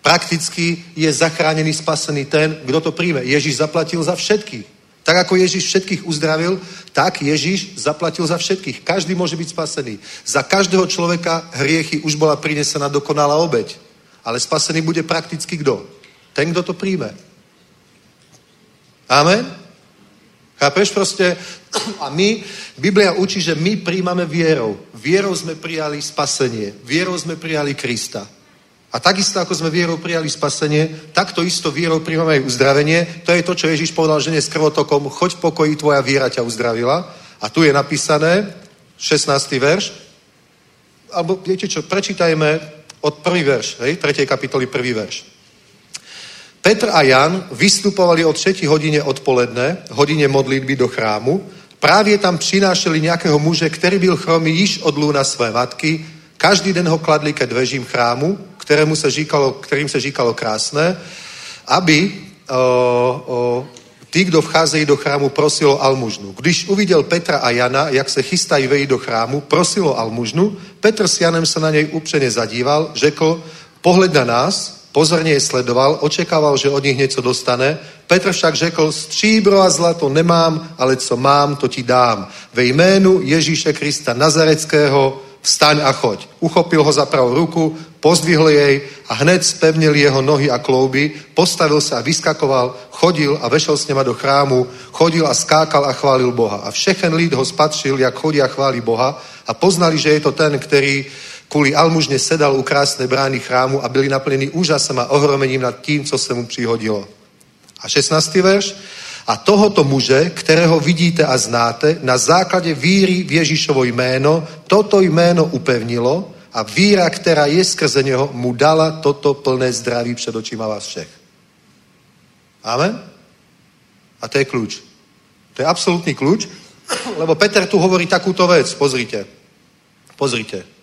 Prakticky je zachránený, spasený ten, kto to príjme. Ježíš zaplatil za všetkých. Tak ako Ježíš všetkých uzdravil, tak Ježíš zaplatil za všetkých. Každý môže byť spasený. Za každého človeka hriechy už bola prinesená dokonalá obeď. Ale spasený bude prakticky kto? Ten, kto to príjme. Amen? Chápeš proste? A my, Biblia učí, že my príjmame vierou. Vierou sme prijali spasenie. Vierou sme prijali Krista. A takisto, ako sme vierou prijali spasenie, takto isto vierou príjmame aj uzdravenie. To je to, čo Ježíš povedal žene s krvotokom. Choď v pokoji, tvoja viera ťa uzdravila. A tu je napísané, 16. verš. Alebo viete čo, prečítajme od prvý verš, hej, 3. kapitoly prvý verš. Petr a Jan vystupovali o třetí hodině odpoledne, hodině modlitby do chrámu. Právě tam přinášeli nějakého muže, který byl chromý již od lůna své matky. Každý den ho kladli ke dvežím chrámu, kterému se říkalo, kterým se říkalo krásné, aby o, o, tí, kdo vcházejí do chrámu, prosilo almužnu. Když uviděl Petra a Jana, jak se chystají vejít do chrámu, prosilo almužnu. Petr s Janem se na něj upřeně zadíval, řekl, pohled na nás, pozorne je sledoval, očekával, že od nich něco dostane. Petr však řekl, stříbro a zlato nemám, ale co mám, to ti dám. Ve jménu Ježíše Krista Nazareckého vstaň a choď. Uchopil ho za pravou ruku, pozdvihl jej a hned spevnil jeho nohy a klouby, postavil sa a vyskakoval, chodil a vešel s něma do chrámu, chodil a skákal a chválil Boha. A všechen lid ho spatřil, jak chodí a chválí Boha a poznali, že je to ten, který kvůli almužne sedal u krásnej brány chrámu a byli naplnení úžasem a ohromením nad tím, co se mu přihodilo. A 16. verš. A tohoto muže, kterého vidíte a znáte, na základě víry v Ježíšovo jméno, toto jméno upevnilo a víra, která je skrze něho, mu dala toto plné zdraví před očima vás všech. Amen? A to je kľúč. To je absolútny kľúč, lebo Peter tu hovorí takúto vec. Pozrite. Pozrite.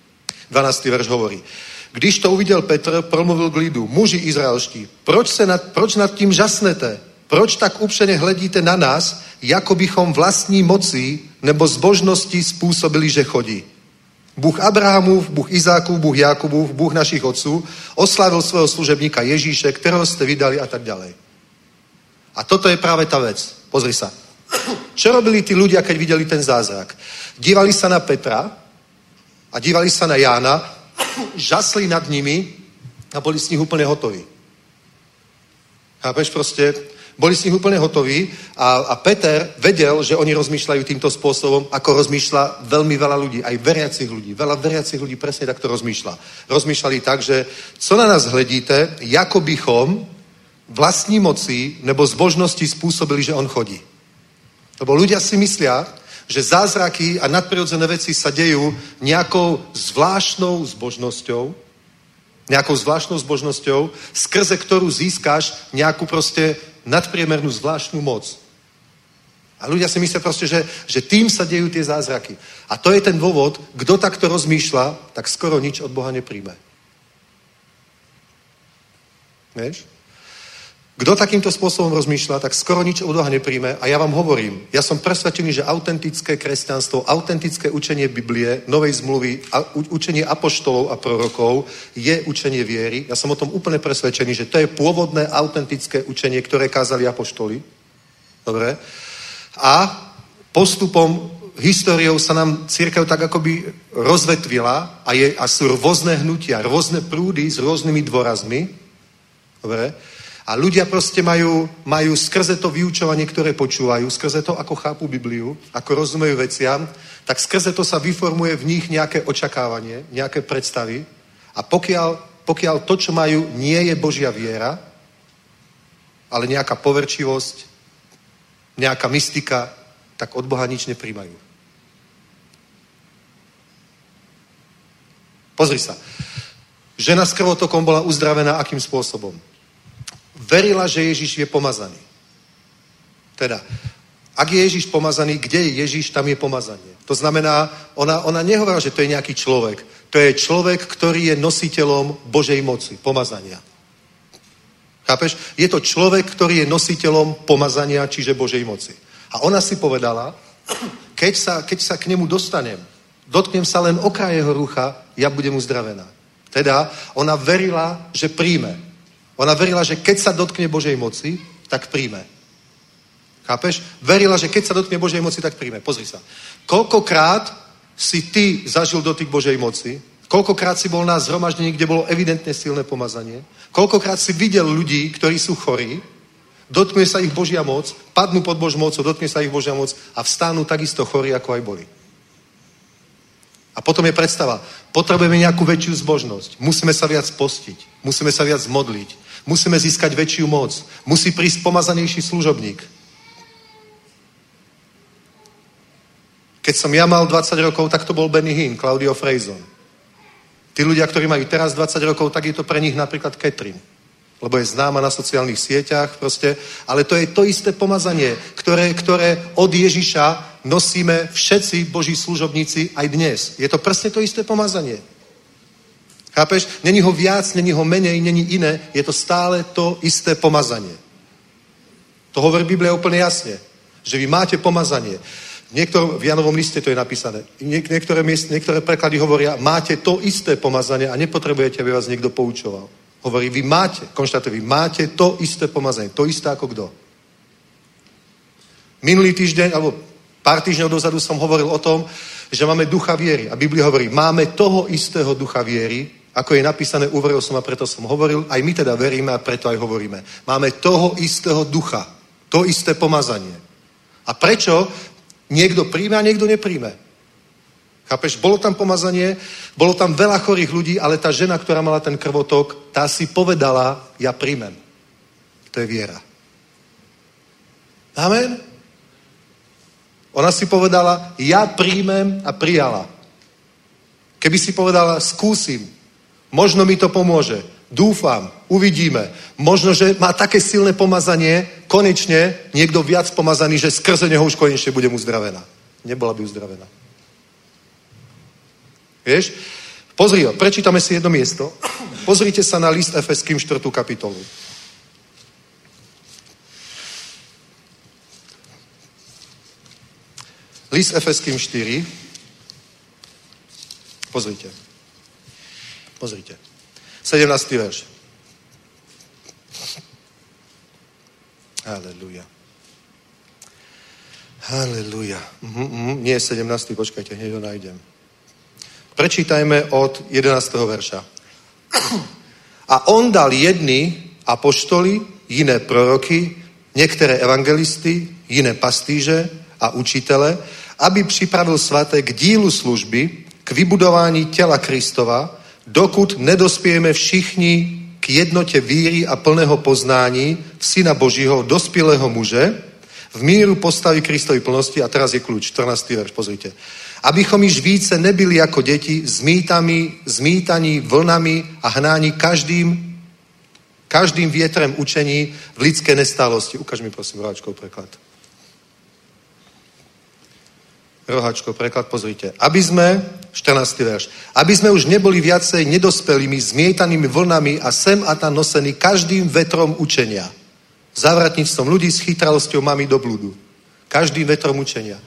12. verš hovorí. Když to uviděl Petr, promluvil k lidu, muži izraelští, proč, se nad, proč nad tím žasnete? Proč tak upřeně hledíte na nás, jako bychom vlastní moci nebo zbožnosti způsobili, že chodí? Bůh Abrahamův, Bůh Izákův, Bůh Jakubův, Bůh našich otců oslavil svého služebníka Ježíše, kterého jste vydali a tak ďalej. A toto je práve tá vec. Pozri sa. Čo robili tí ľudia, keď videli ten zázrak? Dívali sa na Petra a dívali sa na Jána, žasli nad nimi a boli s nich úplne hotoví. Chápeš proste? Boli s nich úplne hotoví a, a Peter vedel, že oni rozmýšľajú týmto spôsobom, ako rozmýšľa veľmi veľa ľudí, aj veriacich ľudí. Veľa veriacich ľudí presne takto rozmýšľa. Rozmýšľali tak, že co na nás hledíte, jako bychom vlastní moci nebo zbožnosti spôsobili, že on chodí. Lebo ľudia si myslia, že zázraky a nadprirodzené veci sa dejú nejakou zvláštnou zbožnosťou, nejakou zvláštnou zbožnosťou, skrze ktorú získáš nejakú proste nadpriemernú zvláštnu moc. A ľudia si myslia proste, že, že tým sa dejú tie zázraky. A to je ten dôvod, kto takto rozmýšľa, tak skoro nič od Boha nepríjme. Vieš? Kto takýmto spôsobom rozmýšľa, tak skoro nič od Boha nepríjme. A ja vám hovorím, ja som presvedčený, že autentické kresťanstvo, autentické učenie Biblie, Novej zmluvy, a, učenie apoštolov a prorokov je učenie viery. Ja som o tom úplne presvedčený, že to je pôvodné autentické učenie, ktoré kázali apoštoli. Dobre? A postupom históriou sa nám církev tak akoby rozvetvila a, je, a sú rôzne hnutia, rôzne prúdy s rôznymi dôrazmi. Dobre? A ľudia proste majú, majú skrze to vyučovanie, ktoré počúvajú, skrze to, ako chápu Bibliu, ako rozumejú veciam, tak skrze to sa vyformuje v nich nejaké očakávanie, nejaké predstavy. A pokiaľ, pokiaľ to, čo majú, nie je Božia viera, ale nejaká poverčivosť, nejaká mystika, tak od Boha nič nepríjmajú. Pozri sa. Žena s krvotokom bola uzdravená akým spôsobom? Verila, že Ježiš je pomazaný. Teda, ak je Ježiš pomazaný, kde je Ježiš, tam je pomazanie. To znamená, ona, ona nehovorila, že to je nejaký človek. To je človek, ktorý je nositeľom Božej moci, pomazania. Chápeš? Je to človek, ktorý je nositeľom pomazania, čiže Božej moci. A ona si povedala, keď sa, keď sa k nemu dostanem, dotknem sa len okraj jeho rucha, ja budem uzdravená. Teda ona verila, že príjme. Ona verila, že keď sa dotkne Božej moci, tak príjme. Chápeš? Verila, že keď sa dotkne Božej moci, tak príjme. Pozri sa. Koľkokrát si ty zažil dotyk Božej moci, koľkokrát si bol na zhromaždení, kde bolo evidentne silné pomazanie, koľkokrát si videl ľudí, ktorí sú chorí, dotkne sa ich Božia moc, padnú pod Bož mocou, dotkne sa ich Božia moc a vstanú takisto chorí, ako aj boli. A potom je predstava, potrebujeme nejakú väčšiu zbožnosť, musíme sa viac postiť, musíme sa viac modliť, Musíme získať väčšiu moc. Musí prísť pomazanejší služobník. Keď som ja mal 20 rokov, tak to bol Benny Hinn, Claudio Freyson. Tí ľudia, ktorí majú teraz 20 rokov, tak je to pre nich napríklad Catherine. Lebo je známa na sociálnych sieťach proste. Ale to je to isté pomazanie, ktoré, ktoré od Ježiša nosíme všetci Boží služobníci aj dnes. Je to presne to isté pomazanie. Chápeš? Není ho viac, není ho menej, není iné. Je to stále to isté pomazanie. To hovorí Biblia úplne jasne. Že vy máte pomazanie. Niektor, v Janovom liste to je napísané. Niek- niektoré, miest, niektoré preklady hovoria, máte to isté pomazanie a nepotrebujete, aby vás niekto poučoval. Hovorí, vy máte, konštatuje, vy máte to isté pomazanie. To isté ako kto. Minulý týždeň, alebo pár týždňov dozadu som hovoril o tom, že máme ducha viery. A Biblia hovorí, máme toho istého ducha viery, ako je napísané, uveril som a preto som hovoril, aj my teda veríme a preto aj hovoríme. Máme toho istého ducha, to isté pomazanie. A prečo niekto príjme a niekto nepríjme? Chápeš, bolo tam pomazanie, bolo tam veľa chorých ľudí, ale tá žena, ktorá mala ten krvotok, tá si povedala, ja príjmem. To je viera. Amen? Ona si povedala, ja príjmem a prijala. Keby si povedala, skúsim, Možno mi to pomôže. Dúfam, uvidíme. Možno, že má také silné pomazanie, konečne niekto viac pomazaný, že skrze neho už konečne budem uzdravená. Nebola by uzdravená. Vieš? Pozri prečítame si jedno miesto. Pozrite sa na list Efeským 4. kapitolu. List Efeským 4. Pozrite. Pozrite. 17. verš. Halleluja. Halleluja. Uh-huh, uh-huh. Nie 17. Počkajte, hneď ho nájdem. Prečítajme od 11. verša. A on dal jedny apoštoli, jiné proroky, některé evangelisty, jiné pastíže a učitele, aby připravil svaté k dílu služby, k vybudování těla Kristova, dokud nedospějeme všichni k jednotě víry a plného poznání v Syna Božího, dospělého muže, v míru postavy Kristovy plnosti, a teraz je kľúč, 14. verš, pozrite. Abychom již více nebyli jako děti, zmítami, zmítaní vlnami a hnání každým, každým větrem učení v lidské nestálosti. Ukaž mi prosím roháčkov preklad. Roháčkov preklad, pozrite. Aby sme, 14. verš, aby sme už neboli viacej nedospelými, zmietanými vlnami a sem a tam nosení každým vetrom učenia. Zavratníctvom ľudí s chytralosťou mami do blúdu. Každým vetrom učenia.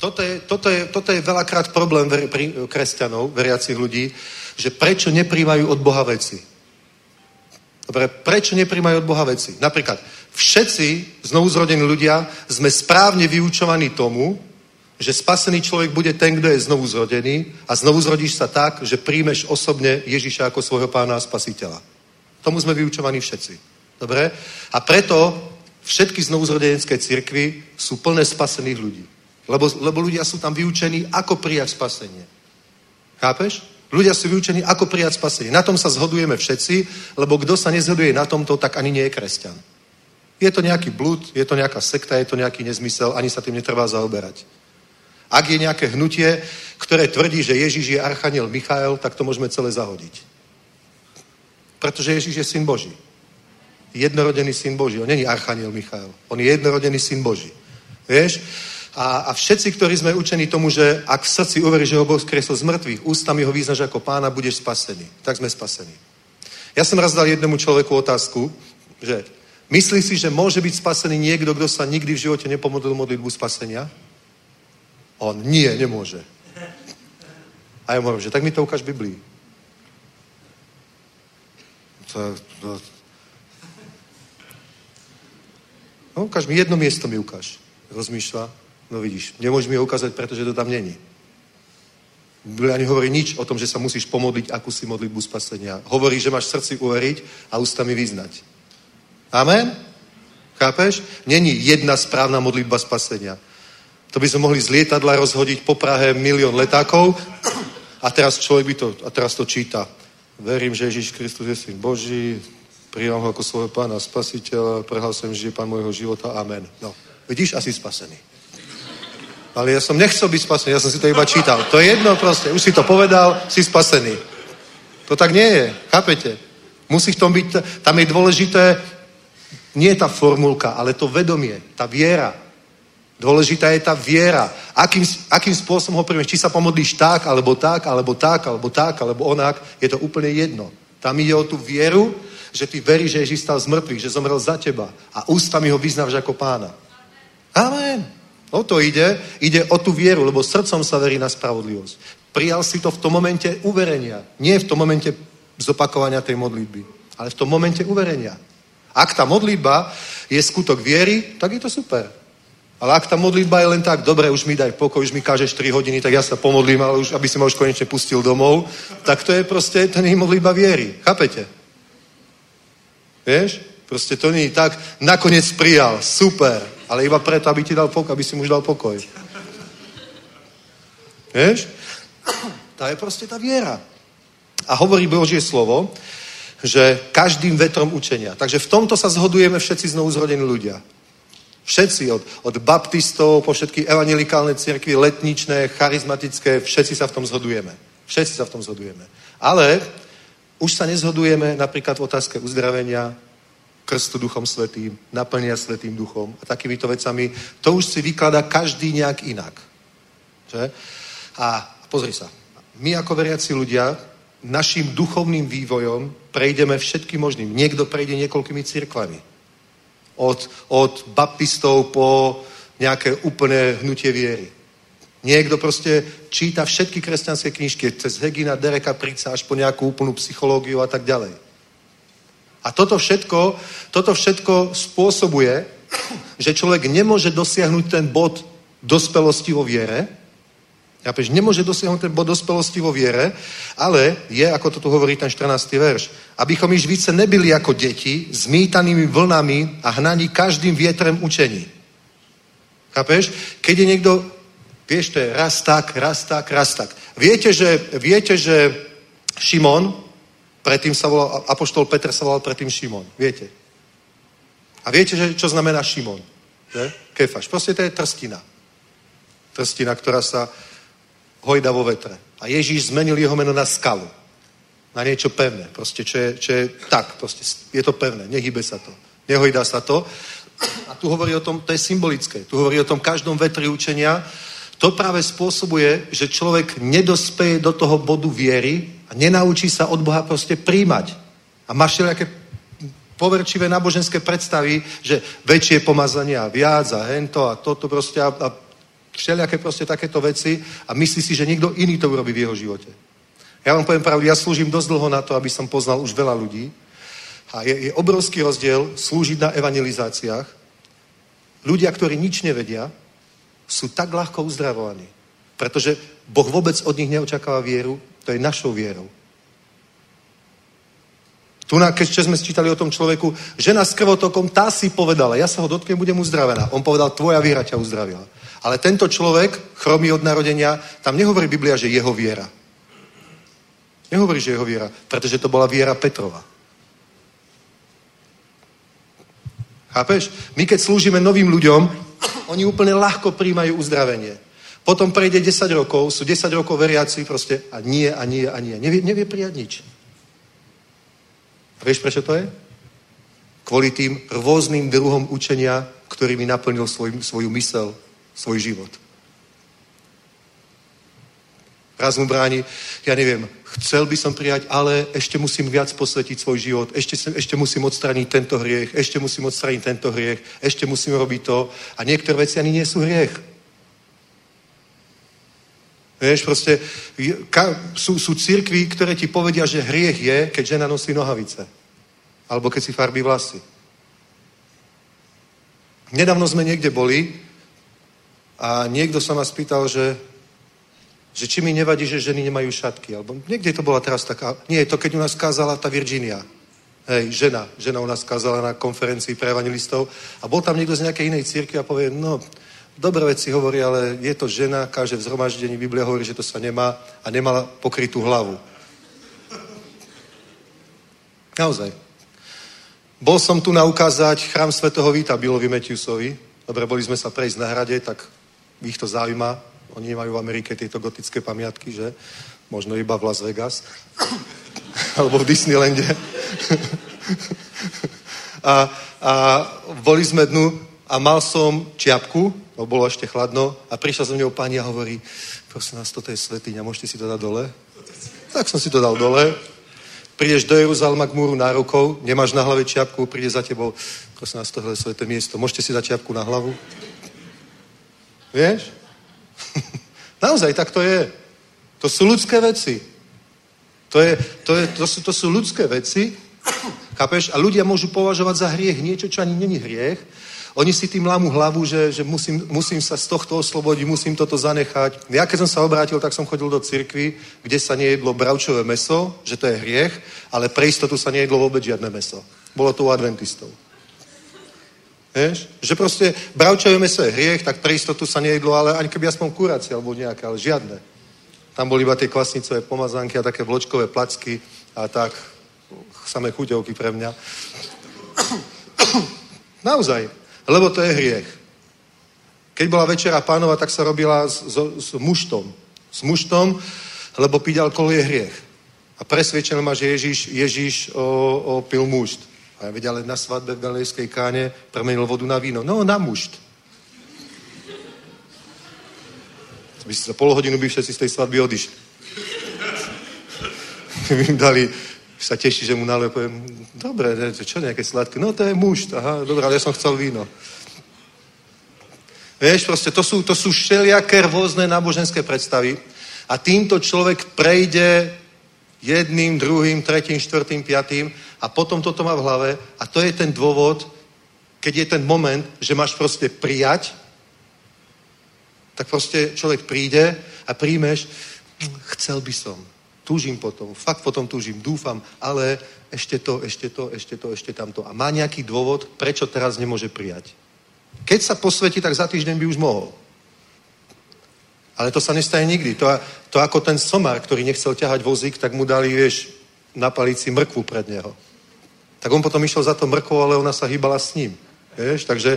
Toto je, toto je, toto je veľakrát problém ver, pri, kresťanov, veriacich ľudí, že prečo nepríjmajú od Boha veci. Dobre, prečo nepríjmajú od Boha veci? Napríklad, všetci znovuzrodení ľudia sme správne vyučovaní tomu, že spasený človek bude ten, kto je znovu zrodený a znovu zrodíš sa tak, že príjmeš osobne Ježiša ako svojho pána a spasiteľa. Tomu sme vyučovaní všetci. Dobre? A preto všetky znovuzrodenecké cirkvy sú plné spasených ľudí. Lebo, lebo ľudia sú tam vyučení, ako prijať spasenie. Chápeš? Ľudia sú vyučení, ako prijať spasenie. Na tom sa zhodujeme všetci, lebo kto sa nezhoduje na tomto, tak ani nie je kresťan. Je to nejaký blud, je to nejaká sekta, je to nejaký nezmysel, ani sa tým netrvá zaoberať. Ak je nejaké hnutie, ktoré tvrdí, že Ježíš je archaniel Michael, tak to môžeme celé zahodiť. Pretože Ježíš je syn Boží. Jednorodený syn Boží. On není archaniel Michael. On je jednorodený syn Boží. Vieš? A, a všetci, ktorí sme učení tomu, že ak v srdci uveríš, že ho Boh skresol z mŕtvych, ústami ho vyznaš ako pána, budeš spasený. Tak sme spasení. Ja som raz dal jednému človeku otázku, že myslí si, že môže byť spasený niekto, kto sa nikdy v živote nepomodlil modlitbu spasenia? On nie, nemôže. A ja mu hovorím, že tak mi to ukáž Biblii. To, to... No, ukáž mi, jedno miesto mi ukáž. Rozmýšľa, no vidíš, nemôžeš mi ho ukázať, pretože to tam není. Biblia ani hovorí nič o tom, že sa musíš pomodliť akúsi modlitbu spasenia. Hovorí, že máš srdci uveriť a ústami vyznať. Amen? Chápeš? Není jedna správna modlitba spasenia. To by sme mohli z lietadla rozhodiť po Prahe milión letákov a teraz človek by to, a teraz to číta. Verím, že Ježíš Kristus je syn Boží, prijal ho ako svojho pána spasiteľa, prehlásujem, že je pán môjho života, amen. No, vidíš, asi spasený. Ale ja som nechcel byť spasený, ja som si to iba čítal. To je jedno proste, už si to povedal, si spasený. To tak nie je, chápete? Musí v tom byť, tam je dôležité, nie tá formulka, ale to vedomie, tá viera. Dôležitá je tá viera. Akým, akým spôsobom ho príjmeš? Či sa pomodlíš tak, alebo tak, alebo tak, alebo tak, alebo onak, je to úplne jedno. Tam ide o tú vieru, že ty veríš, že Ježíš stal z mŕtvych, že zomrel za teba a ústami ho vyznáš ako pána. Amen. O to ide. Ide o tú vieru, lebo srdcom sa verí na spravodlivosť. Prijal si to v tom momente uverenia. Nie v tom momente zopakovania tej modlitby, ale v tom momente uverenia. Ak tá modlitba je skutok viery, tak je to super. Ale ak tá modlitba je len tak, dobre, už mi daj pokoj, už mi kážeš 3 hodiny, tak ja sa pomodlím, ale už, aby si ma už konečne pustil domov, tak to je proste, to nie je modlitba viery. Chápete? Vieš? Proste to nie je tak, nakoniec prijal, super, ale iba preto, aby ti dal pokoj, aby si mu už dal pokoj. Vieš? To je proste tá viera. A hovorí Božie slovo, že každým vetrom učenia. Takže v tomto sa zhodujeme všetci znovu zrodení ľudia. Všetci, od, od baptistov po všetky evangelikálne cirkvy, letničné, charizmatické, všetci sa v tom zhodujeme. Všetci sa v tom zhodujeme. Ale už sa nezhodujeme napríklad v otázke uzdravenia, krstu duchom svetým, naplnia svetým duchom a takýmito vecami. To už si vyklada každý nejak inak. Že? A pozri sa, my ako veriaci ľudia našim duchovným vývojom prejdeme všetkým možným. Niekto prejde niekoľkými cirkvami od, od baptistov po nejaké úplné hnutie viery. Niekto proste číta všetky kresťanské knižky, cez Hegina, Dereka Prica až po nejakú úplnú psychológiu a tak ďalej. A toto všetko, toto všetko spôsobuje, že človek nemôže dosiahnuť ten bod dospelosti vo viere, Chápeš? Nemôže dosiahnuť ten bod dospelosti vo viere, ale je, ako to tu hovorí ten 14. verš, abychom již více nebyli ako deti, zmítanými vlnami a hnaní každým vietrem učení. Chápeš? Keď je niekto, vieš, to je raz tak, raz tak, raz tak. Viete, že, viete, že Šimon, predtým sa volal, Apoštol Petr sa volal predtým Šimon. Viete? A viete, že, čo znamená Šimon? Kefaš. Proste to je trstina. Trstina, ktorá sa hojda vo vetre. A Ježíš zmenil jeho meno na skalu. Na niečo pevné. Proste, čo je, čo je tak. Proste je to pevné. Nehybe sa to. Nehojdá sa to. A tu hovorí o tom, to je symbolické. Tu hovorí o tom každom vetri učenia. To práve spôsobuje, že človek nedospeje do toho bodu viery a nenaučí sa od Boha proste príjmať. A má všelijaké poverčivé náboženské predstavy, že väčšie pomazanie a viac a hento a toto proste a, a všelijaké proste takéto veci a myslí si, že niekto iný to urobí v jeho živote. Ja vám poviem pravdu, ja slúžim dosť dlho na to, aby som poznal už veľa ľudí a je, je obrovský rozdiel slúžiť na evangelizáciách. Ľudia, ktorí nič nevedia, sú tak ľahko uzdravovaní. Pretože Boh vôbec od nich neočakáva vieru, to je našou vierou. Tu, na, keď sme sčítali o tom človeku, žena s krvotokom, tá si povedala, ja sa ho dotknem, budem uzdravená. On povedal, tvoja viera ťa uzdravila. Ale tento človek, chromý od narodenia, tam nehovorí Biblia, že jeho viera. Nehovorí, že jeho viera, pretože to bola viera Petrova. Chápeš? My keď slúžime novým ľuďom, oni úplne ľahko príjmajú uzdravenie. Potom prejde 10 rokov, sú 10 rokov veriaci proste a nie, a nie, a nie. Nevie, nevie prijať nič. Vieš, prečo to je? Kvôli tým rôznym druhom učenia, ktorými naplnil svoj, svoju mysel, svoj život. Raz mu bráni, ja neviem, chcel by som prijať, ale ešte musím viac posvetiť svoj život, ešte, ešte musím odstraniť tento hriech, ešte musím odstraniť tento hriech, ešte musím robiť to. A niektoré veci ani nie sú hriech. Vieš, proste ka, sú, sú církvy, ktoré ti povedia, že hriech je, keď žena nosí nohavice. Alebo keď si farbí vlasy. Nedávno sme niekde boli a niekto sa ma spýtal, že, že či mi nevadí, že ženy nemajú šatky. Alebo niekde to bola teraz taká... Nie, to keď u nás kázala tá Virginia. Hej, žena. Žena u nás kázala na konferencii pre evangelistov. A bol tam niekto z nejakej inej círky a povie, no, dobré veci hovorí, ale je to žena, káže v zhromaždení, Biblia hovorí, že to sa nemá a nemala pokrytú hlavu. Naozaj. Bol som tu na ukázať chrám svätého Víta Bilovi Metiusovi. Dobre, boli sme sa prejsť na hrade, tak ich to zaujíma. Oni nemajú v Amerike tieto gotické pamiatky, že? Možno iba v Las Vegas. [COUGHS] Alebo v Disneylande. [LAUGHS] a, a boli sme dnu a mal som čiapku, no bolo ešte chladno, a prišla so mnou pani a hovorí, prosím nás, toto je svetýňa, môžete si to dať dole? Tak som si to dal dole. Prídeš do Jeruzalema k múru nárukou, nemáš na hlave čiapku, príde za tebou, prosím nás, tohle je sveté miesto, môžete si dať čiapku na hlavu? Vieš? [LAUGHS] Naozaj, tak to je. To sú ľudské veci. To, je, to, je, to, sú, to sú ľudské veci, chápeš? A ľudia môžu považovať za hriech niečo, čo ani není hriech. Oni si tým lámu hlavu, že, že musím, musím sa z tohto oslobodiť, musím toto zanechať. Ja keď som sa obrátil, tak som chodil do cirkvi, kde sa nejedlo bravčové meso, že to je hriech, ale pre istotu sa nejedlo vôbec žiadne meso. Bolo to u adventistov. Vieš? Že proste bravčové meso je hriech, tak pre istotu sa nejedlo, ale ani keby aspoň kuracie alebo nejaké, ale žiadne. Tam boli iba tie kvasnicové pomazánky a také vločkové placky a tak samé chuťovky pre mňa. [COUGHS] Naozaj. Lebo to je hriech. Keď bola večera pánova, tak sa robila s, s, s muštom. S muštom, lebo piť alkohol je hriech. A presvedčený ma, že Ježíš, Ježíš o, o pil mušt. A ja vedia, ale na svadbe v Galilejskej káne premenil vodu na víno. No, na mušt. By sa pol hodinu by všetci z tej svadby odišli. [LAUGHS] by im dali, sa teší, že mu nalepujem, dobre, ne, čo nejaké sladké? No to je mušt, aha, dobre, ale ja som chcel víno. Vieš, proste to sú, to sú všelijaké rôzne náboženské predstavy a týmto človek prejde jedným, druhým, tretím, štvrtým, piatým a potom toto má v hlave a to je ten dôvod, keď je ten moment, že máš proste prijať, tak proste človek príde a príjmeš, chcel by som, túžim potom, fakt potom túžim, dúfam, ale ešte to, ešte to, ešte to, ešte tamto. A má nejaký dôvod, prečo teraz nemôže prijať. Keď sa posvetí, tak za týždeň by už mohol. Ale to sa nestane nikdy. To, to ako ten somar, ktorý nechcel ťahať vozík, tak mu dali, vieš, na palici mrkvu pred neho. Tak on potom išiel za to mrkvou, ale ona sa hýbala s ním. Vieš, takže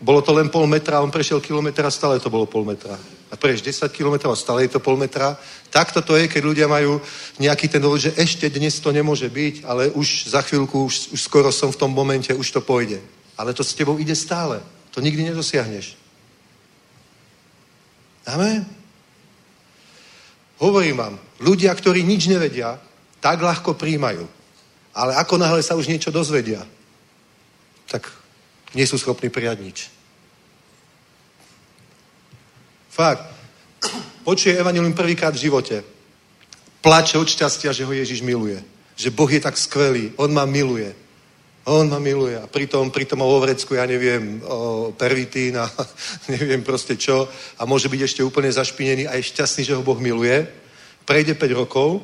bolo to len pol metra, on prešiel a stále to bolo pol metra. A prejš 10 kilometrov a stále je to pol metra. Takto to je, keď ľudia majú nejaký ten dôvod, že ešte dnes to nemôže byť, ale už za chvíľku, už, už skoro som v tom momente, už to pôjde. Ale to s tebou ide stále. To nikdy nedosiahneš. Amen. Hovorím vám, ľudia, ktorí nič nevedia, tak ľahko príjmajú. Ale ako náhle sa už niečo dozvedia, tak nie sú schopní prijať nič. Fakt. Počuje Evangelium prvýkrát v živote. Plače od šťastia, že ho Ježiš miluje. Že Boh je tak skvelý. On ma miluje. On ma miluje. A pritom, pritom o vrecku, ja neviem, o pervitín a [LAUGHS] neviem proste čo. A môže byť ešte úplne zašpinený a je šťastný, že ho Boh miluje. Prejde 5 rokov,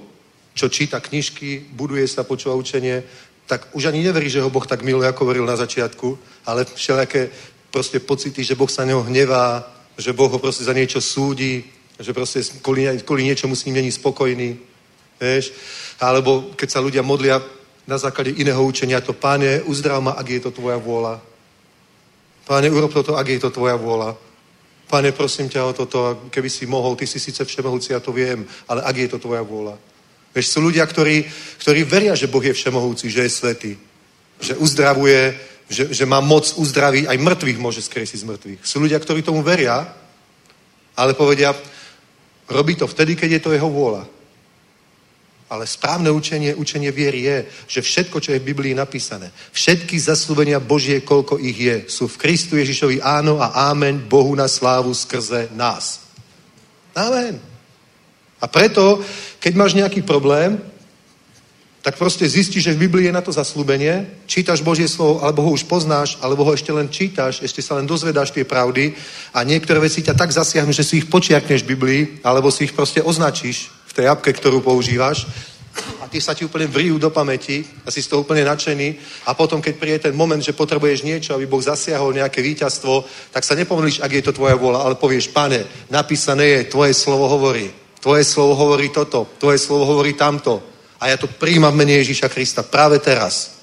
čo číta knižky, buduje sa, počúva učenie, tak už ani neverí, že ho Boh tak miluje, ako veril na začiatku, ale všelijaké proste pocity, že Boh sa neho hnevá, že Boh ho proste za niečo súdi, že proste kvôli, kvôli niečomu s ním není spokojný. Vieš? Alebo keď sa ľudia modlia na základe iného učenia, to Páne, uzdrav ma, ak je to tvoja vôľa. Páne, urob toto, ak je to tvoja vôľa. Páne, prosím ťa o toto, keby si mohol, ty si síce všemohúci, ja to viem, ale ak je to tvoja vôľa. Vieš, sú ľudia, ktorí, ktorí veria, že Boh je všemohúci, že je svetý, že uzdravuje, že, že má moc uzdraviť, aj mŕtvych môže skriesiť z mŕtvych. Sú ľudia, ktorí tomu veria, ale povedia, robí to vtedy, keď je to jeho vôľa. Ale správne učenie, učenie viery je, že všetko, čo je v Biblii napísané, všetky zaslúbenia Božie, koľko ich je, sú v Kristu Ježišovi áno a ámen Bohu na slávu skrze nás. Amen. A preto, keď máš nejaký problém, tak proste zistíš, že v Biblii je na to zaslúbenie, čítaš Božie slovo, alebo ho už poznáš, alebo ho ešte len čítaš, ešte sa len dozvedáš tie pravdy a niektoré veci ťa tak zasiahnu, že si ich počiakneš v Biblii, alebo si ich proste označíš v tej apke, ktorú používaš a ty sa ti úplne vrijú do pamäti a si z toho úplne nadšený a potom, keď príde ten moment, že potrebuješ niečo, aby Boh zasiahol nejaké víťazstvo, tak sa nepomlíš, ak je to tvoja vôľa, ale povieš, pane, napísané je, tvoje slovo hovorí. Tvoje slovo hovorí toto, tvoje slovo hovorí tamto. A ja to príjmam v mene Ježíša Krista práve teraz.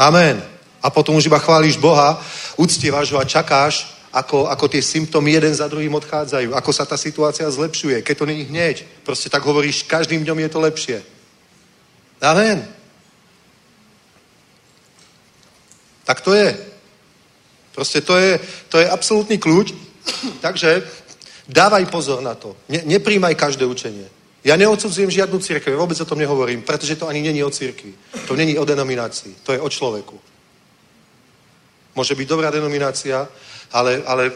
Amen. A potom už iba chválíš Boha, uctievaš ho a čakáš, ako, ako tie symptómy jeden za druhým odchádzajú, ako sa tá situácia zlepšuje. Keď to není hneď, proste tak hovoríš, každým dňom je to lepšie. Amen. Tak to je. Proste to je, to je absolútny kľúč. [CLEARS THROAT] Takže dávaj pozor na to. Ne, nepríjmaj každé učenie. Ja neodsudzujem žiadnu církev, vôbec o tom nehovorím, pretože to ani není o církvi. To není o denominácii, to je o človeku. Môže byť dobrá denominácia, ale, ale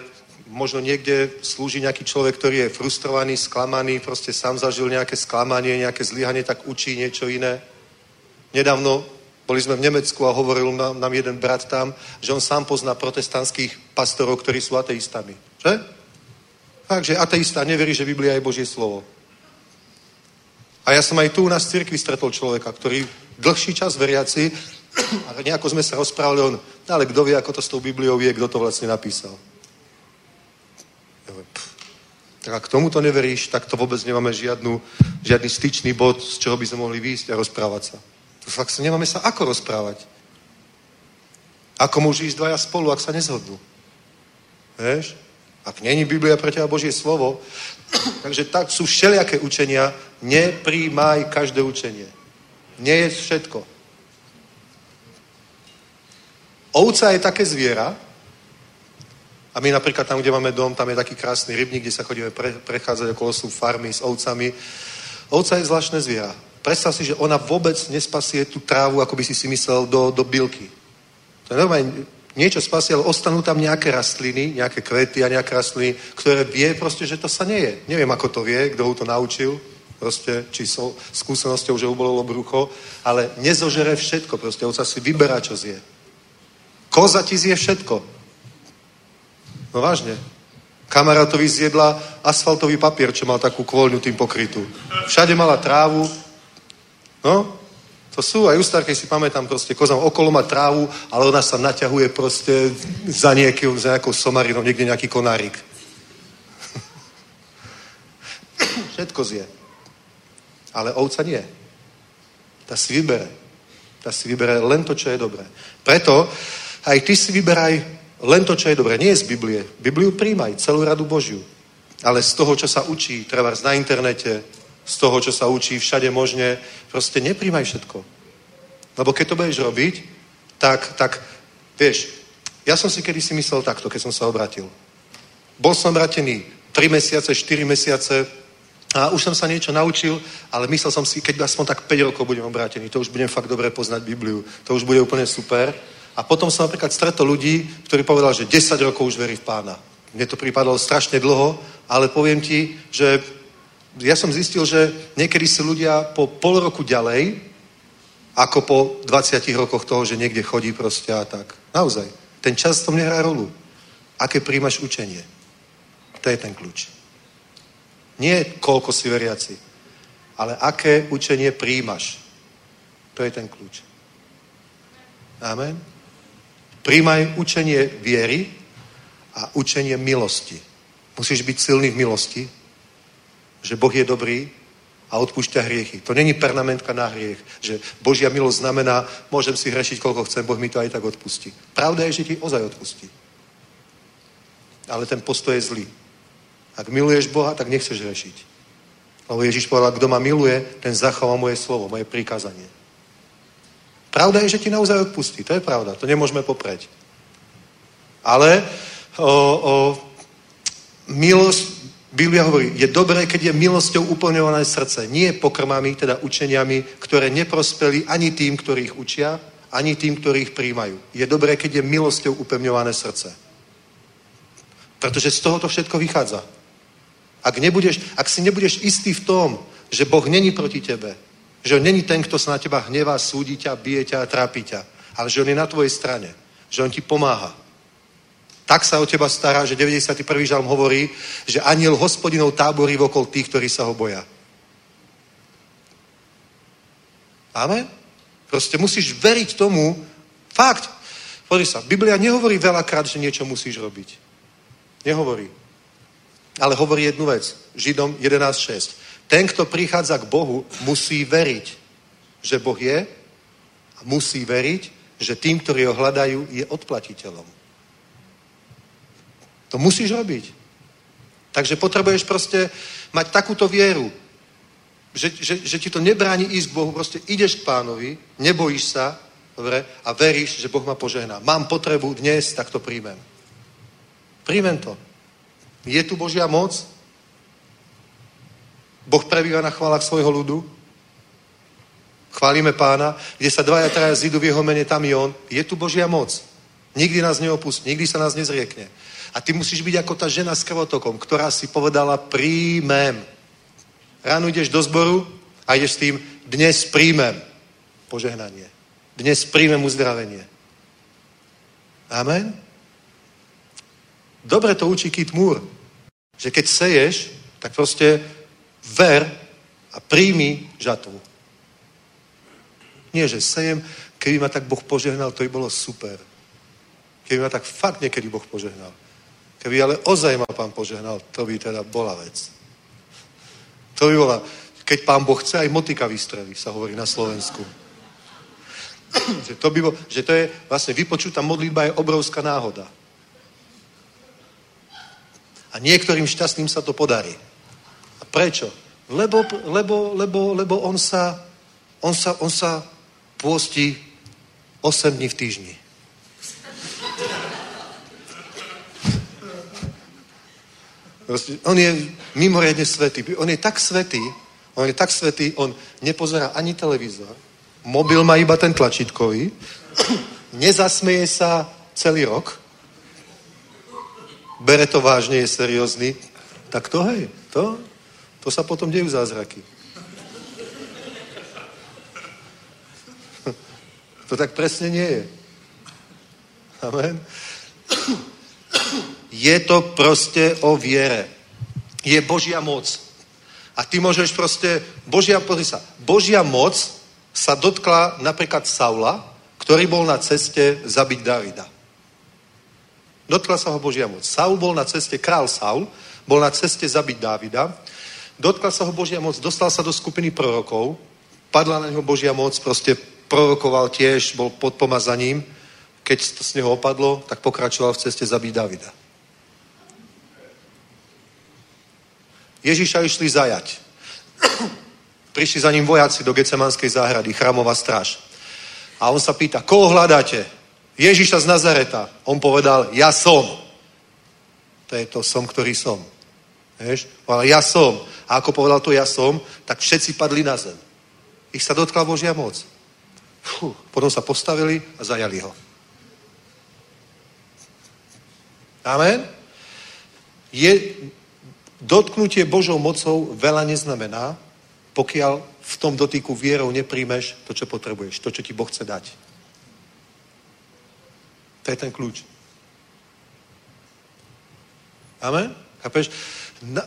možno niekde slúži nejaký človek, ktorý je frustrovaný, sklamaný, proste sám zažil nejaké sklamanie, nejaké zlyhanie, tak učí niečo iné. Nedávno boli sme v Nemecku a hovoril nám, nám jeden brat tam, že on sám pozná protestantských pastorov, ktorí sú ateistami. Že? Takže ateista neverí, že Biblia je Božie slovo. A ja som aj tu u nás v cirkvi stretol človeka, ktorý dlhší čas veriaci a nejako sme sa rozprávali, on, no ale kto vie, ako to s tou Bibliou je, kto to vlastne napísal. Tak ak tomu to neveríš, tak to vôbec nemáme žiadnu, žiadny styčný bod, z čoho by sme mohli výjsť a rozprávať sa. To fakt sa nemáme sa ako rozprávať. Ako môžu ísť dvaja spolu, ak sa nezhodnú. Vieš? Ak není Biblia pre teba Božie slovo, [CLEARS THROAT] takže tak sú všelijaké učenia, nepríjmaj každé učenie. Nie je všetko. Ovca je také zviera, a my napríklad tam, kde máme dom, tam je taký krásny rybník, kde sa chodíme pre, prechádzať, okolo sú farmy s ovcami. Ovca je zvláštne zviera. Predstav si, že ona vôbec nespasie tú trávu, ako by si si myslel, do, do bilky. To je normálne, niečo spasí, ale ostanú tam nejaké rastliny, nejaké kvety a nejaké rastliny, ktoré vie proste, že to sa neje. Neviem, ako to vie, kto ho to naučil, proste, či so skúsenosťou, že ubolilo brucho, ale nezožere všetko, proste, on sa si vyberá, čo zje. Koza ti zje všetko. No vážne. Kamarátovi zjedla asfaltový papier, čo mal takú kvoľňu tým pokrytú. Všade mala trávu. No, to sú, aj u starkej si pamätám proste, koza okolo má trávu, ale ona sa naťahuje proste za, niekým, za nejakou somarinou, niekde nejaký konárik. [LAUGHS] Všetko zje. Ale ovca nie. Tá si vybere. Tá si vybere len to, čo je dobré. Preto aj ty si vyberaj len to, čo je dobré. Nie z Biblie. Bibliu príjmaj, celú radu Božiu. Ale z toho, čo sa učí, treba na internete, z toho, čo sa učí všade možne, proste nepríjmaj všetko. Lebo keď to budeš robiť, tak, tak vieš, ja som si kedy si myslel takto, keď som sa obratil. Bol som obratený 3 mesiace, 4 mesiace a už som sa niečo naučil, ale myslel som si, keď aspoň tak 5 rokov budem obrátený, to už budem fakt dobre poznať Bibliu, to už bude úplne super. A potom som napríklad stretol ľudí, ktorí povedal, že 10 rokov už verí v pána. Mne to pripadalo strašne dlho, ale poviem ti, že ja som zistil, že niekedy si ľudia po pol roku ďalej, ako po 20 rokoch toho, že niekde chodí proste a tak. Naozaj. Ten čas tom nehrá rolu. Aké príjmaš učenie. To je ten kľúč. Nie koľko si veriaci, ale aké učenie príjmaš. To je ten kľúč. Amen. Príjmaj učenie viery a učenie milosti. Musíš byť silný v milosti, že Boh je dobrý a odpúšťa hriechy. To není permanentka na hriech, že Božia milosť znamená, môžem si hrešiť, koľko chcem, Boh mi to aj tak odpustí. Pravda je, že ti ozaj odpustí. Ale ten postoj je zlý. Ak miluješ Boha, tak nechceš hrešiť. Lebo Ježiš povedal, kto ma miluje, ten zachová moje slovo, moje prikázanie. Pravda je, že ti naozaj odpustí. To je pravda. To nemôžeme popreť. Ale o, o, milosť, Biblia hovorí, je dobré, keď je milosťou uplňované srdce. Nie pokrmami, teda učeniami, ktoré neprospeli ani tým, ktorých učia, ani tým, ktorých príjmajú. Je dobré, keď je milosťou upevňované srdce. Pretože z toho to všetko vychádza. Ak, nebudeš, ak si nebudeš istý v tom, že Boh není proti tebe, že on není ten, kto sa na teba hnevá, súdi ťa, bije ťa a trápi ťa, ale že on je na tvojej strane, že on ti pomáha. Tak sa o teba stará, že 91. žalm hovorí, že aniel hospodinov táborí okolo tých, ktorí sa ho boja. Amen? Proste musíš veriť tomu, fakt, pozri sa, Biblia nehovorí veľakrát, že niečo musíš robiť. Nehovorí. Ale hovorí jednu vec. Židom 11.6. Ten, kto prichádza k Bohu, musí veriť, že Boh je a musí veriť, že tým, ktorí ho hľadajú, je odplatiteľom. To musíš robiť. Takže potrebuješ proste mať takúto vieru, že, že, že ti to nebráni ísť k Bohu, proste ideš k pánovi, nebojíš sa, dobre, a veríš, že Boh ma požehná. Mám potrebu dnes, tak to príjmem. Príjmem to. Je tu Božia moc? Boh prebýva na chválach svojho ľudu? Chválime pána, kde sa dvaja traja zídu v jeho mene, tam je on. Je tu Božia moc. Nikdy nás neopustí, nikdy sa nás nezriekne. A ty musíš byť ako tá žena s krvotokom, ktorá si povedala, príjmem. Ráno ideš do zboru a ideš s tým, dnes príjmem požehnanie. Dnes príjmem uzdravenie. Amen? Dobre to učí Kit Moore, že keď seješ, tak proste ver a príjmi žatvu. Nie, že sejem, keby ma tak Boh požehnal, to by bolo super. Keby ma tak fakt niekedy Boh požehnal. Keby ale ozaj ma pán požehnal, to by teda bola vec. To by bola, keď pán Boh chce, aj motika vystrelí, sa hovorí na Slovensku. že, to by bol, že to je vlastne vypočutá modlitba je obrovská náhoda. A niektorým šťastným sa to podarí. A prečo? Lebo, lebo, lebo, lebo on sa, on sa, on sa pôsti 8 dní v týždni. On je mimoriadne svetý. On je tak svetý, on je tak svetý, on nepozerá ani televízor, mobil má iba ten tlačítkový, [CLEARS THROAT] nezasmeje sa celý rok, bere to vážne, je seriózny, tak to hej, to, to sa potom dejú zázraky. [LAUGHS] To tak presne nie je. Amen. [CLEARS THROAT] Je to proste o viere. Je Božia moc. A ty môžeš proste, Božia, pozri sa, Božia moc sa dotkla napríklad Saula, ktorý bol na ceste zabiť Davida. Dotkla sa ho Božia moc. Saul bol na ceste, král Saul, bol na ceste zabiť Dávida. Dotkla sa ho Božia moc, dostal sa do skupiny prorokov, padla na neho Božia moc, proste prorokoval tiež, bol pod pomazaním. Keď to z neho opadlo, tak pokračoval v ceste zabiť Davida. Ježiša išli zajať. [CLEARS THROAT] Prišli za ním vojaci do Gecemanskej záhrady, chramová stráž. A on sa pýta, koho hľadáte? Ježiša z Nazareta. On povedal, ja som. To je to som, ktorý som. Vieš? Ale ja som. A ako povedal to ja som, tak všetci padli na zem. Ich sa dotkla Božia moc. Fú, potom sa postavili a zajali ho. Amen? Je, dotknutie Božou mocou veľa neznamená, pokiaľ v tom dotyku vierou nepríjmeš to, čo potrebuješ, to, čo ti Boh chce dať. To je ten kľúč. Amen? Chápeš? Na,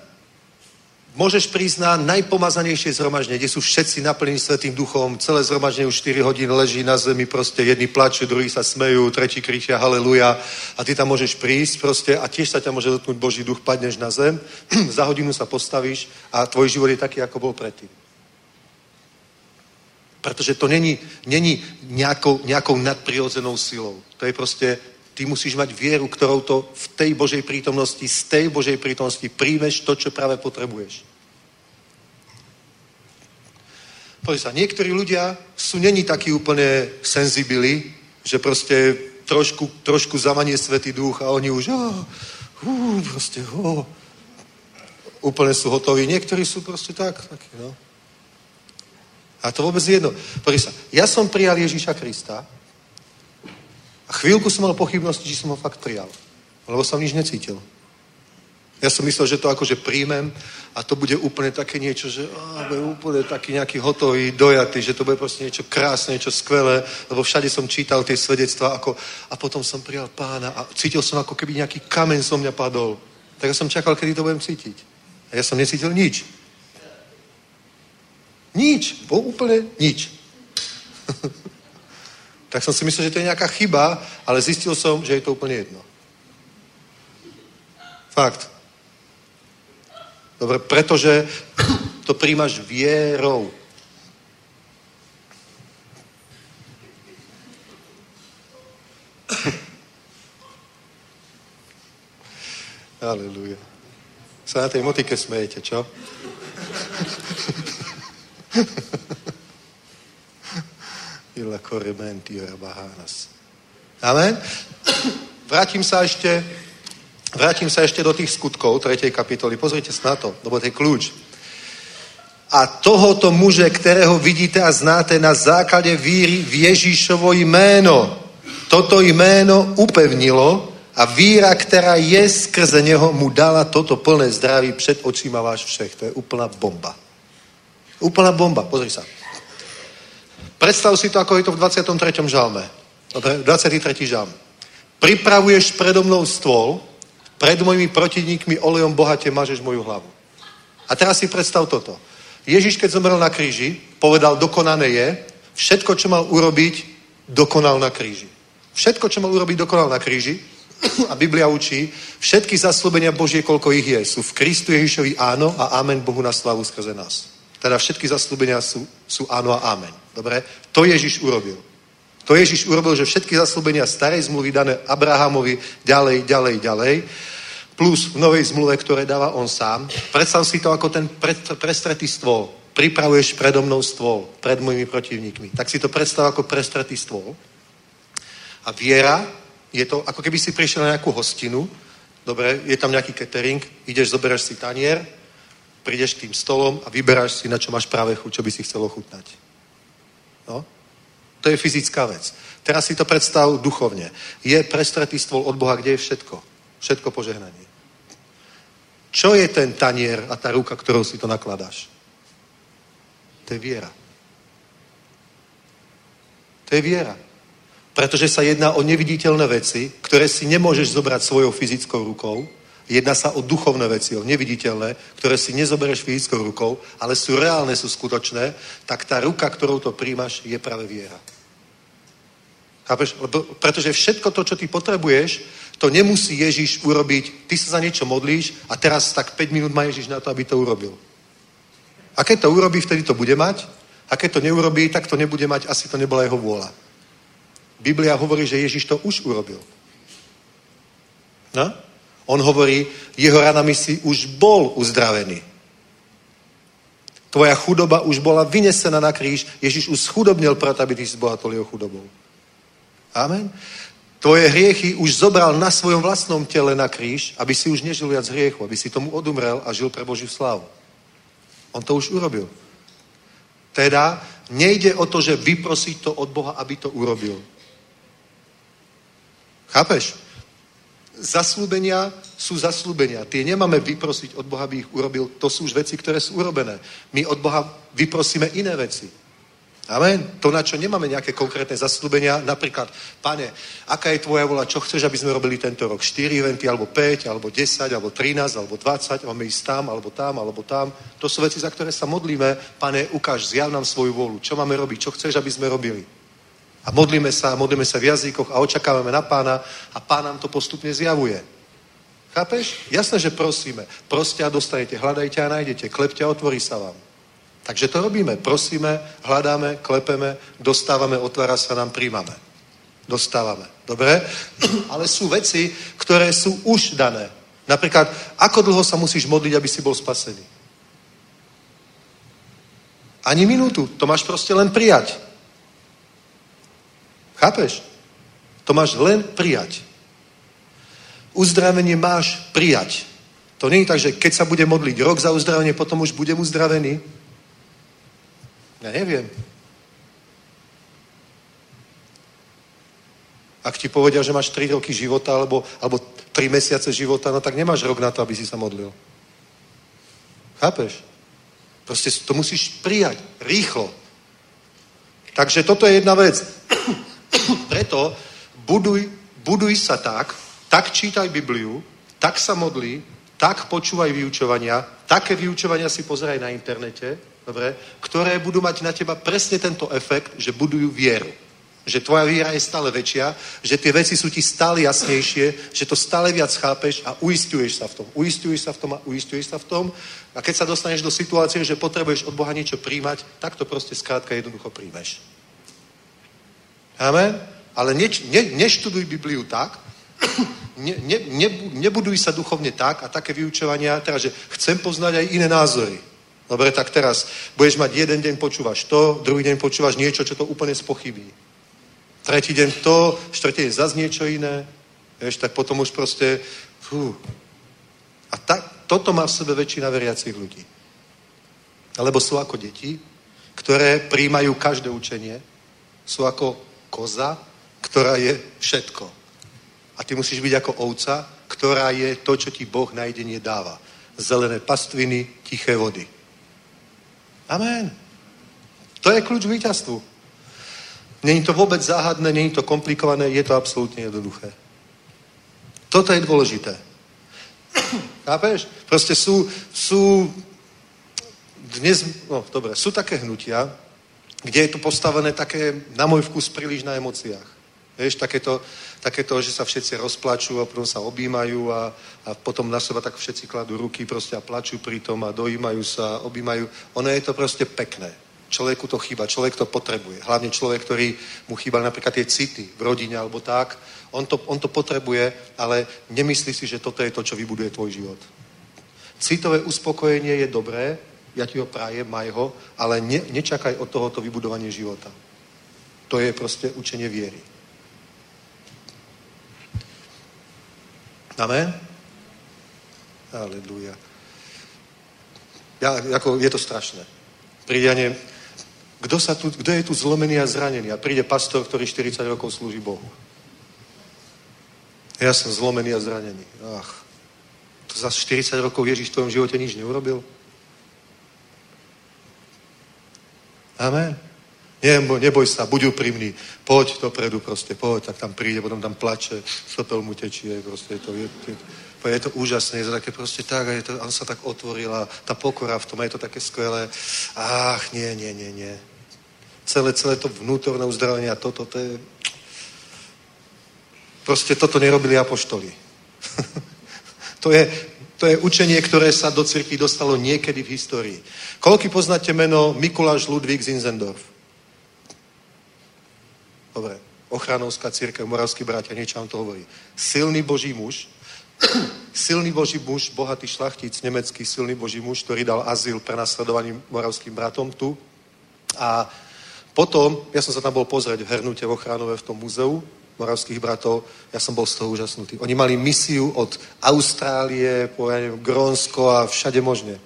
môžeš prísť na najpomazanejšie zhromaždenie, kde sú všetci naplnení Svetým duchom, celé zhromaždenie už 4 hodín leží na zemi, proste jedni plačú, druhí sa smejú, tretí kričia haleluja a ty tam môžeš prísť proste a tiež sa ťa môže dotknúť Boží duch, padneš na zem, [CLEARS THROAT] za hodinu sa postavíš a tvoj život je taký, ako bol predtým. Pretože to není, není nejakou, nejakou nadprirodzenou silou. To je proste, ty musíš mať vieru, ktorou to v tej Božej prítomnosti, z tej Božej prítomnosti príjmeš to, čo práve potrebuješ. Pozri sa, niektorí ľudia sú není takí úplne senzibili, že proste trošku, trošku zamanie Svetý duch a oni už oh, uh, proste, oh, úplne sú hotoví. Niektorí sú proste tak, takí, no. A to vôbec je jedno. Pozri sa, ja som prijal Ježíša Krista a chvíľku som mal pochybnosti, či som ho fakt prijal. Lebo som nič necítil. Ja som myslel, že to akože príjmem a to bude úplne také niečo, že á, bude úplne taký nejaký hotový, dojatý, že to bude proste niečo krásne, niečo skvelé, lebo všade som čítal tie svedectvá ako, a potom som prijal pána a cítil som ako keby nejaký kamen so mňa padol. Tak ja som čakal, kedy to budem cítiť. A ja som necítil nič. Nič. Bol úplne nič. [LAUGHS] tak som si myslel, že to je nejaká chyba, ale zistil som, že je to úplne jedno. Fakt. Dobre, pretože to príjmaš vierou. Aleluja. Sa na tej motike smejete, čo? Ila korementi bahanas. Amen? Vrátim sa ešte vrátim sa ešte do tých skutkov 3. kapitoly. Pozrite sa na to, lebo to je kľúč. A tohoto muže, ktorého vidíte a znáte na základe víry v Ježíšovo jméno. Toto jméno upevnilo a víra, která je skrze něho, mu dala toto plné zdraví před očima váš všech. To je úplná bomba. Úplná bomba, pozri sa. Predstav si to, ako je to v 23. žalme. Dobre, 23. žalm. Pripravuješ predo mnou stôl, pred mojimi protivníkmi olejom bohate mažeš moju hlavu. A teraz si predstav toto. Ježiš, keď zomrel na kríži, povedal, dokonané je, všetko, čo mal urobiť, dokonal na kríži. Všetko, čo mal urobiť, dokonal na kríži. A Biblia učí, všetky zaslúbenia Božie, koľko ich je, sú v Kristu Ježišovi áno a amen Bohu na slavu skrze nás. Teda všetky zaslúbenia sú, sú áno a amen. Dobre? To Ježiš urobil. To Ježiš urobil, že všetky zaslúbenia starej zmluvy dané Abrahamovi ďalej, ďalej, ďalej, plus v novej zmluve, ktoré dáva on sám. Predstav si to ako ten prestretý stôl. Pripravuješ predo mnou stôl, pred mojimi protivníkmi. Tak si to predstav ako prestretý stôl. A viera je to, ako keby si prišiel na nejakú hostinu, dobre, je tam nejaký catering, ideš, zoberaš si tanier, prídeš k tým stolom a vyberáš si, na čo máš práve chuť, čo by si chcel ochutnať. No? To je fyzická vec. Teraz si to predstav duchovne. Je prestretý stôl od Boha, kde je všetko. Všetko požehnanie. Čo je ten tanier a tá ruka, ktorou si to nakladáš? To je viera. To je viera. Pretože sa jedná o neviditeľné veci, ktoré si nemôžeš zobrať svojou fyzickou rukou. Jedná sa o duchovné veci, o neviditeľné, ktoré si nezobereš fyzickou rukou, ale sú reálne, sú skutočné, tak tá ruka, ktorou to príjmaš, je práve viera. Chápeš? Lebo, pretože všetko to, čo ty potrebuješ, to nemusí Ježiš urobiť. Ty sa za niečo modlíš a teraz tak 5 minút má Ježiš na to, aby to urobil. A keď to urobí, vtedy to bude mať. A keď to neurobí, tak to nebude mať, asi to nebola jeho vôľa. Biblia hovorí, že Ježiš to už urobil. No? On hovorí, jeho ranami si už bol uzdravený. Tvoja chudoba už bola vynesená na kríž. Ježiš už schudobnil preto, aby ty zbohatol jeho chudobou. Amen. Tvoje hriechy už zobral na svojom vlastnom tele na kríž, aby si už nežil viac hriechu, aby si tomu odumrel a žil pre Božiu slávu. On to už urobil. Teda nejde o to, že vyprosiť to od Boha, aby to urobil. Chápeš? Zaslúbenia sú zaslúbenia. Tie nemáme vyprosiť od Boha, aby ich urobil. To sú už veci, ktoré sú urobené. My od Boha vyprosíme iné veci. Amen. To, na čo nemáme nejaké konkrétne zaslúbenia, napríklad, pane, aká je tvoja vola, čo chceš, aby sme robili tento rok? 4 eventy, alebo 5, alebo 10, alebo 13, alebo 20, máme ísť tam, alebo tam, alebo tam. To sú veci, za ktoré sa modlíme. Pane, ukáž, zjav nám svoju volu. Čo máme robiť? Čo chceš, aby sme robili? A modlíme sa, modlíme sa v jazykoch a očakávame na pána a pán nám to postupne zjavuje. Chápeš? Jasné, že prosíme. Proste a dostanete, hľadajte a nájdete, klepte a otvorí sa vám. Takže to robíme. Prosíme, hľadáme, klepeme, dostávame, otvára sa nám, príjmame. Dostávame. Dobre? [CLEARS THROAT] Ale sú veci, ktoré sú už dané. Napríklad, ako dlho sa musíš modliť, aby si bol spasený? Ani minútu. To máš proste len prijať. Chápeš? To máš len prijať. Uzdravenie máš prijať. To nie je tak, že keď sa bude modliť rok za uzdravenie, potom už budem uzdravený. Ja neviem. Ak ti povedia, že máš 3 roky života alebo, alebo 3 mesiace života, no tak nemáš rok na to, aby si sa modlil. Chápeš? Proste to musíš prijať rýchlo. Takže toto je jedna vec. [COUGHS] Preto buduj, buduj sa tak, tak čítaj Bibliu, tak sa modli, tak počúvaj vyučovania, také vyučovania si pozeraj na internete, dobre, ktoré budú mať na teba presne tento efekt, že budujú vieru. Že tvoja viera je stále väčšia, že tie veci sú ti stále jasnejšie, že to stále viac chápeš a uistuješ sa v tom. Uistuješ sa v tom a uistuješ sa v tom. A keď sa dostaneš do situácie, že potrebuješ od Boha niečo príjmať, tak to proste skrátka jednoducho príjmeš. Amen? Ale ne, ne, neštuduj Bibliu tak, [COUGHS] ne, ne, ne, nebuduj sa duchovne tak a také vyučovania, teda, že chcem poznať aj iné názory. Dobre, tak teraz budeš mať jeden deň počúvaš to, druhý deň počúvaš niečo, čo to úplne spochybí. Tretí deň to, štvrtý deň zase niečo iné. Vieš, tak potom už proste... Fú. A tak, toto má v sebe väčšina veriacich ľudí. Alebo sú ako deti, ktoré príjmajú každé učenie, sú ako koza, ktorá je všetko. A ty musíš byť ako ovca, ktorá je to, čo ti Boh na jedenie dáva. Zelené pastviny, tiché vody. Amen. To je kľúč k víťazstvu. Není to vôbec záhadné, není to komplikované, je to absolútne jednoduché. Toto je dôležité. [CLEARS THROAT] Chápeš? Proste sú, sú dnes, no dobre, sú také hnutia, kde je to postavené také, na môj vkus, príliš na emóciách. Vieš, takéto, takéto, že sa všetci rozplačú a potom sa objímajú a, a potom na seba tak všetci kladú ruky proste a plačú pri tom a dojímajú sa, objímajú. Ono je to proste pekné. Človeku to chýba, človek to potrebuje. Hlavne človek, ktorý mu chýba napríklad tie city v rodine alebo tak. On to, on to potrebuje, ale nemyslí si, že toto je to, čo vybuduje tvoj život. Citové uspokojenie je dobré, ja ti ho prajem, maj ho, ale ne, nečakaj od tohoto vybudovanie života. To je proste učenie viery. Amen? Aleluja. Ja, ako, je to strašné. Prídanie, Kto, sa tu, kto je tu zlomený a zranený? A príde pastor, ktorý 40 rokov slúži Bohu. Ja som zlomený a zranený. Ach, to za 40 rokov Ježiš v tvojom živote nič neurobil? Amen. Neboj, neboj sa, buď úprimný. Poď dopredu proste, poď, tak tam príde, potom tam plače, sopel mu tečie, proste je to, je, je, je to úžasné, je to také proste tak, a je to, on sa tak otvorila, tá pokora v tom, je to také skvelé. Ach, nie, nie, nie, nie. Celé, celé to vnútorné uzdravenie a toto, to je... Proste toto nerobili apoštoli. [LAUGHS] to, je, to je učenie, ktoré sa do cirkvi dostalo niekedy v histórii. Koľky poznáte meno Mikuláš Ludvík Zinzendorf? Dobre, ochranovská církev, moravskí bratia, niečo vám to hovorí. Silný boží muž, [COUGHS] silný boží muž, bohatý šlachtic, nemecký silný boží muž, ktorý dal azyl prenasledovaným moravským bratom tu. A potom, ja som sa tam bol pozrieť v Hernute v Ochránove v tom muzeu moravských bratov, ja som bol z toho úžasnutý. Oni mali misiu od Austrálie po, ja neviem, Grónsko a všade možne.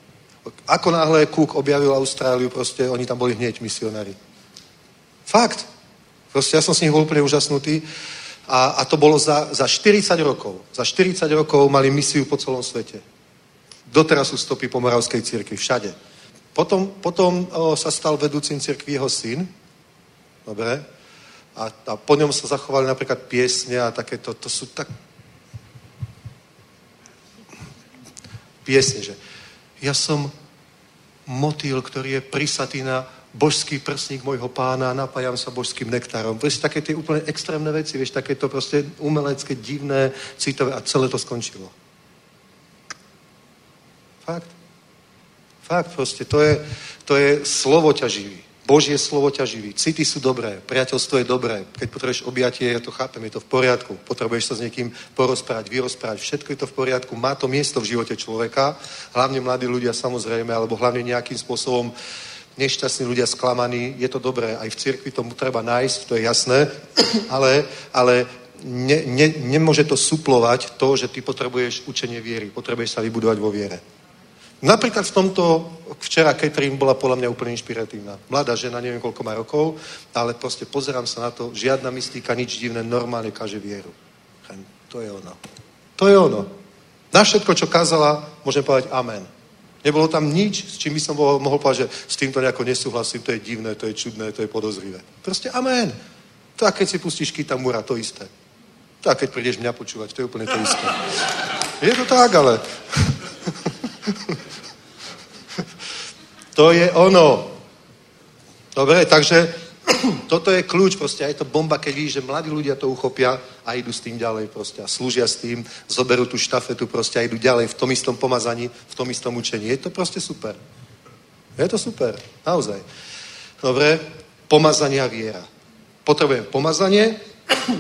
Ako náhle Cook objavil Austráliu, proste oni tam boli hneď misionári. Fakt. Proste ja som s nich bol úplne úžasnutý. A, a to bolo za, za 40 rokov. Za 40 rokov mali misiu po celom svete. Doteraz sú stopy po moravskej cirkvi, všade. Potom, potom o, sa stal vedúcim cirkvi jeho syn. Dobre. A, a po ňom sa zachovali napríklad piesne a takéto. To sú tak... Piesne, že ja som motýl, ktorý je prisatý na božský prsník môjho pána a napájam sa božským nektárom. Vieš, také tie úplne extrémne veci, vieš, také to proste umelecké, divné, citové a celé to skončilo. Fakt. Fakt proste, to je, to je slovo ťaživý. Božie slovo ťa živí. City sú dobré, priateľstvo je dobré. Keď potrebuješ objatie, ja to chápem, je to v poriadku. Potrebuješ sa s niekým porozprávať, vyrozprávať. Všetko je to v poriadku. Má to miesto v živote človeka. Hlavne mladí ľudia samozrejme, alebo hlavne nejakým spôsobom nešťastní ľudia sklamaní. Je to dobré. Aj v cirkvi tomu treba nájsť, to je jasné. [CLEARS THROAT] Ale, ale ne, ne, nemôže to suplovať to, že ty potrebuješ učenie viery. Potrebuješ sa vybudovať vo viere. Napríklad v tomto, včera Catherine bola podľa mňa úplne inšpiratívna. Mladá žena, neviem koľko má rokov, ale proste pozerám sa na to, žiadna mystika, nič divné, normálne kaže vieru. To je ono. To je ono. Na všetko, čo kázala, môžem povedať amen. Nebolo tam nič, s čím by som mohol, povedať, že s týmto nejako nesúhlasím, to je divné, to je čudné, to je podozrivé. Proste amen. To a keď si pustíš Kitamura, to isté. To a keď prídeš mňa počúvať, to je úplne to isté. Je to tak, ale... [LAUGHS] To je ono. Dobre, takže [CLEARS THROAT] toto je kľúč proste a je to bomba, keď vidíš, že mladí ľudia to uchopia a idú s tým ďalej proste a slúžia s tým, zoberú tú štafetu proste a idú ďalej v tom istom pomazaní, v tom istom učení. Je to proste super. Je to super, naozaj. Dobre, a viera. Potrebujeme pomazanie,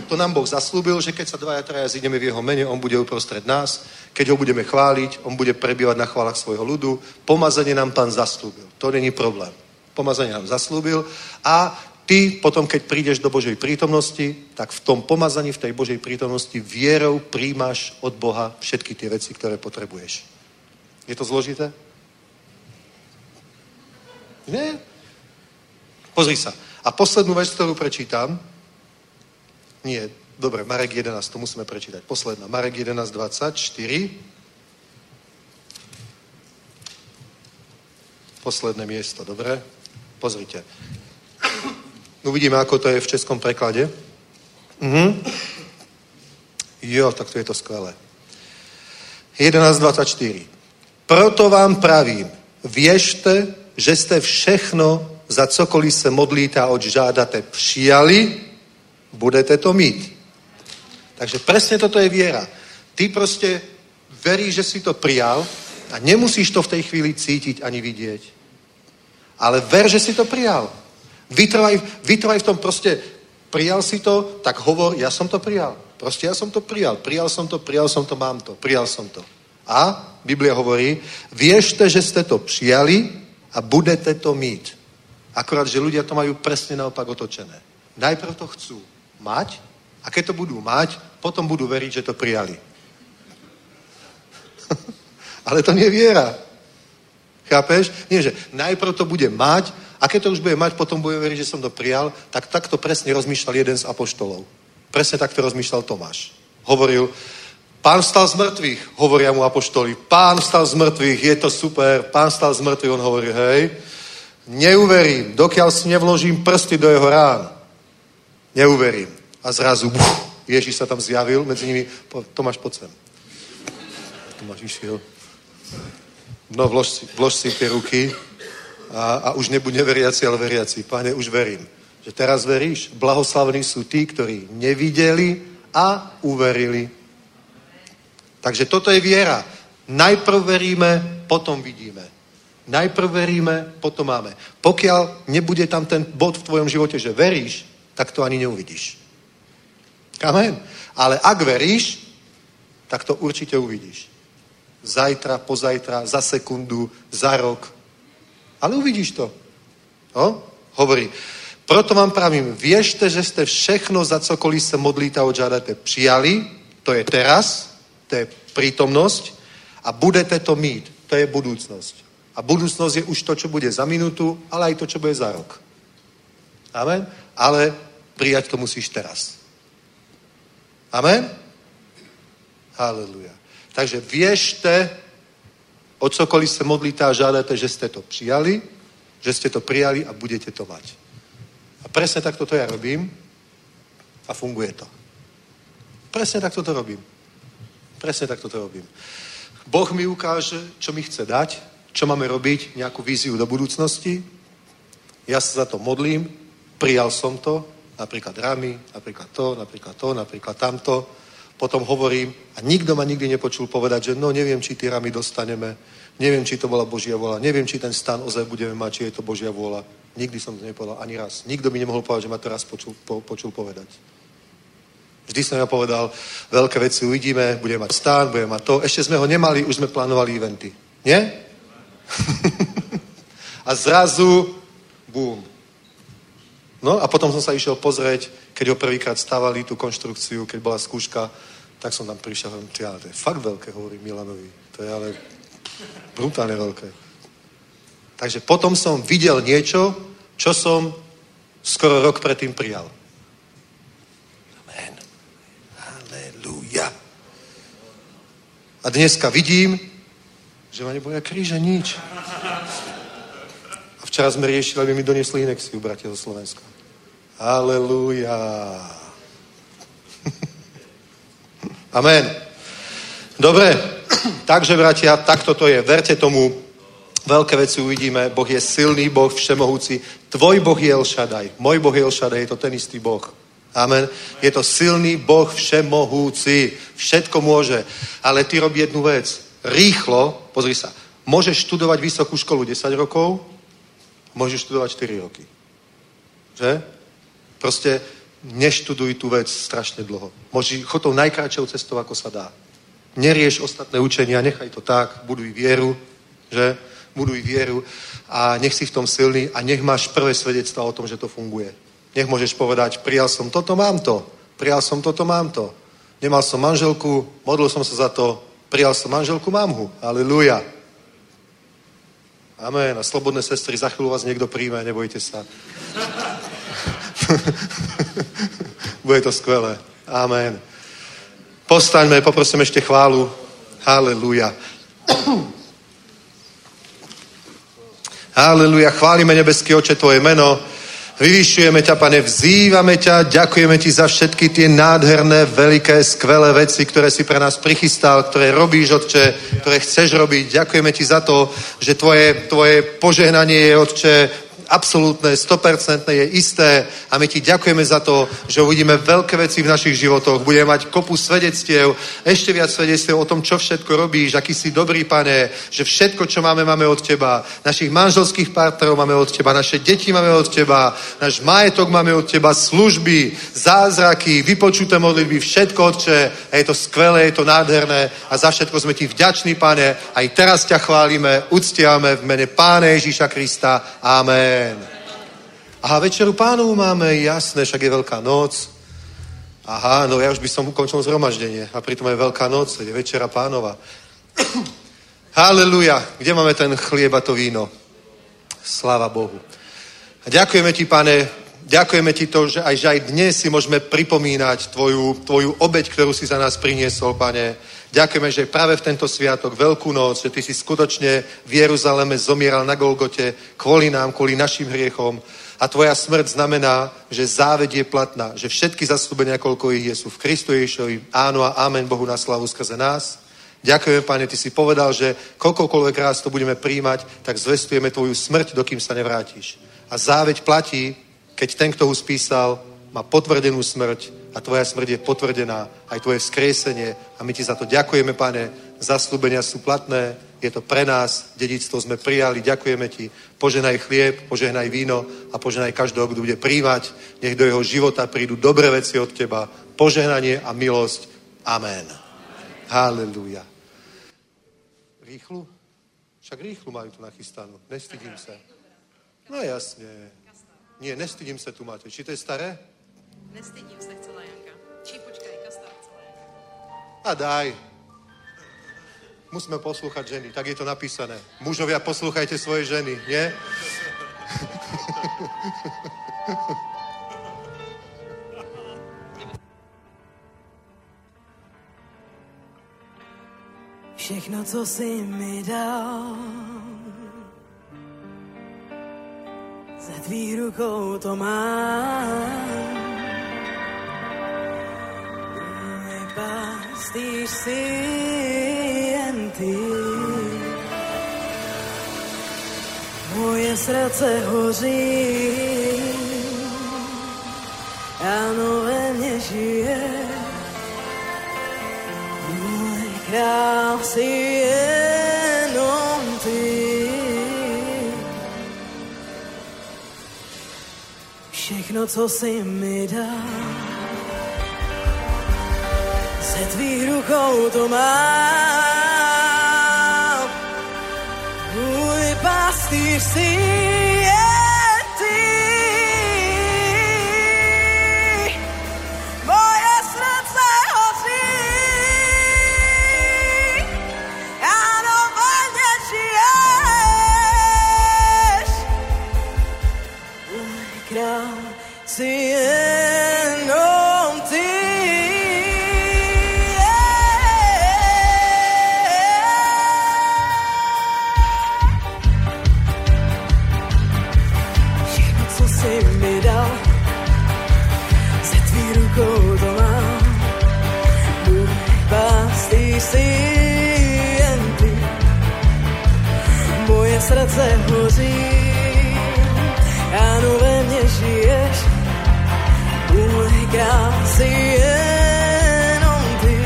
to nám Boh zaslúbil, že keď sa dvaja traja zídeme v jeho mene, on bude uprostred nás. Keď ho budeme chváliť, on bude prebývať na chválach svojho ľudu. Pomazanie nám pán zaslúbil. To není problém. Pomazanie nám zaslúbil a ty potom, keď prídeš do Božej prítomnosti, tak v tom pomazaní, v tej Božej prítomnosti vierou príjmaš od Boha všetky tie veci, ktoré potrebuješ. Je to zložité? Nie. Pozri sa. A poslednú vec, ktorú prečítam, nie, dobre, Marek 11, to musíme prečítať. Posledná. Marek 11, 24. Posledné miesto, dobre? Pozrite. Uvidíme, ako to je v českom preklade. Mhm. Jo, tak to je to skvelé. 11.24. Proto vám pravím, věžte, že jste všechno, za cokoliv se modlíte a odžádate, přijali budete to mít. Takže presne toto je viera. Ty proste veríš, že si to prijal a nemusíš to v tej chvíli cítiť ani vidieť. Ale ver, že si to prijal. Vytrvaj, vytrvaj v tom proste, prijal si to, tak hovor, ja som to prijal. Proste ja som to prijal. Prijal som to, prijal som to, mám to. Prijal som to. A Biblia hovorí, viešte, že ste to přijali a budete to mít. Akorát, že ľudia to majú presne naopak otočené. Najprv to chcú mať a keď to budú mať, potom budú veriť, že to prijali. [LAUGHS] Ale to nie je viera. Chápeš? Nie, že najprv to bude mať a keď to už bude mať, potom bude veriť, že som to prijal, tak takto presne rozmýšľal jeden z apoštolov. Presne takto rozmýšľal Tomáš. Hovoril, pán vstal z mŕtvych, hovoria mu apoštoli. Pán vstal z mŕtvych, je to super, pán vstal z mŕtvych, on hovorí, hej, neuverím, dokiaľ si nevložím prsty do jeho rán. Neuverím. A zrazu, buf, Ježíš sa tam zjavil, medzi nimi, Tomáš, poď sem. Tomáš išiel. No, vlož si, vlož si tie ruky a, a už nebuď neveriaci, ale veriaci. Pane, už verím. Že teraz veríš? Blahoslavní sú tí, ktorí nevideli a uverili. Takže toto je viera. Najprv veríme, potom vidíme. Najprv veríme, potom máme. Pokiaľ nebude tam ten bod v tvojom živote, že veríš, tak to ani neuvidíš. Amen. Ale ak veríš, tak to určite uvidíš. Zajtra, pozajtra, za sekundu, za rok. Ale uvidíš to. No? Hovorí, proto vám pravím, viešte, že ste všechno, za cokoliv se modlíte a odžádáte, přijali, to je teraz, to je prítomnosť a budete to mít, to je budúcnosť. A budúcnosť je už to, čo bude za minútu, ale aj to, čo bude za rok. Amen? Ale prijať to musíš teraz. Amen? Haleluja. Takže viešte, o cokoliv se modlíte a žádáte, že ste to přijali, že ste to prijali a budete to mať. A presne takto to ja robím a funguje to. Presne takto to robím. Presne takto to robím. Boh mi ukáže, čo mi chce dať, čo máme robiť, nejakú víziu do budúcnosti. Ja sa za to modlím, prijal som to, napríklad ramy, napríklad to, napríklad to, napríklad tamto. Potom hovorím a nikto ma nikdy nepočul povedať, že no neviem, či tie ramy dostaneme, neviem, či to bola Božia vôľa, neviem, či ten stan ozaj budeme mať, či je to Božia vôľa. Nikdy som to nepovedal ani raz. Nikto mi nemohol povedať, že ma to raz počul, po, počul povedať. Vždy som ja povedal, veľké veci uvidíme, budeme mať stán, budeme mať to. Ešte sme ho nemali, už sme plánovali eventy. Nie? [LAUGHS] a zrazu, bum. No a potom som sa išiel pozrieť, keď ho prvýkrát stavali, tú konštrukciu, keď bola skúška, tak som tam prišiel a hovorím, ale to je fakt veľké, hovorí Milanovi. To je ale brutálne veľké. Takže potom som videl niečo, čo som skoro rok predtým prijal. Amen. Halleluja. A dneska vidím, že ma neboja kríže nič. A včera sme riešili, aby mi doniesli inexiu, bratia zo Slovenska. Halelúja. Amen. Dobre, takže bratia, takto to je. Verte tomu, veľké veci uvidíme. Boh je silný Boh, všemohúci. Tvoj Boh je Elšadaj. Môj Boh je Elšadaj, je to ten istý Boh. Amen. Je to silný Boh všemohúci. Všetko môže. Ale ty robí jednu vec rýchlo, pozri sa, môžeš študovať vysokú školu 10 rokov, môžeš študovať 4 roky. Že? Proste neštuduj tú vec strašne dlho. Môžeš chod tou cestou, ako sa dá. Nerieš ostatné učenia, nechaj to tak, buduj vieru, že? Buduj vieru a nech si v tom silný a nech máš prvé svedectvo o tom, že to funguje. Nech môžeš povedať, prijal som toto, mám to. Prijal som toto, mám to. Nemal som manželku, modlil som sa za to, Prijal som manželku, mám ho. Aleluja. Amen. A slobodné sestry, za chvíľu vás niekto príjme, nebojte sa. [LAUGHS] Bude to skvelé. Amen. Postaňme, poprosím ešte chválu. Haleluja. [CLEARS THROAT] Haleluja. Chválime nebeský oče Tvoje meno. Vyvyšujeme ťa, pane, vzývame ťa, ďakujeme ti za všetky tie nádherné, veľké, skvelé veci, ktoré si pre nás prichystal, ktoré robíš, Otče, ktoré chceš robiť. Ďakujeme ti za to, že tvoje, tvoje požehnanie je, Otče, absolútne, stopercentné, je isté a my ti ďakujeme za to, že uvidíme veľké veci v našich životoch. Budeme mať kopu svedectiev, ešte viac svedectiev o tom, čo všetko robíš, aký si dobrý, pane, že všetko, čo máme, máme od teba. Našich manželských partnerov máme od teba, naše deti máme od teba, náš majetok máme od teba, služby, zázraky, vypočuté modlitby, všetko, Otče. A je to skvelé, je to nádherné a za všetko sme ti vďační, pane. Aj teraz ťa chválime, uctiame v mene Pána Ježíša Krista. Amen. Amen. Aha, večeru pánovu máme, jasné, však je Veľká noc. Aha, no ja už by som ukončil zhromaždenie a pritom je Veľká noc, je večera pánova. [CLEARS THROAT] Haleluja. Kde máme ten chlieb a to víno? Sláva Bohu. A ďakujeme ti, pane, ďakujeme ti to, že aj, že aj dnes si môžeme pripomínať tvoju, tvoju obeď, ktorú si za nás priniesol, pane. Ďakujeme, že práve v tento sviatok, Veľkú noc, že ty si skutočne v Jeruzaleme zomieral na Golgote kvôli nám, kvôli našim hriechom. A tvoja smrť znamená, že záved je platná, že všetky zaslúbenia, koľko ich je, sú v Kristu Ježišovi. Áno a amen Bohu na slavu skrze nás. Ďakujeme, Pane, Ty si povedal, že koľkokoľvek raz to budeme príjmať, tak zvestujeme Tvoju smrť, dokým sa nevrátiš. A záveď platí, keď ten, kto ho spísal, má potvrdenú smrť a Tvoja smrť je potvrdená, aj Tvoje vzkriesenie. A my Ti za to ďakujeme, Pane. Zaslúbenia sú platné, je to pre nás, dedictvo sme prijali, ďakujeme Ti. Poženaj chlieb, poženaj víno a poženaj každého, kto bude príjmať. Nech do jeho života prídu dobré veci od Teba, požehnanie a milosť. Amen. Halleluja. Rýchlu? Však rýchlu majú tu nachystanú. Nestydím sa. No jasne. Nie, nestydím sa tu máte. Či to je staré? Nestydím sa, chcela A daj. Musíme poslúchať ženy, tak je to napísané. Mužovia, poslúchajte svoje ženy, nie? Všechno, co si mi dal, ze tvých rukou to mám. Si jen ty. Moje srdce hoří, ano ve mně žije. Můj král si jenom ty. Všechno, co si mi dal, ze tvých rukou to mám. Můj pastýř si srdce hoří, ano, ve mně žiješ. Král si jenom ty.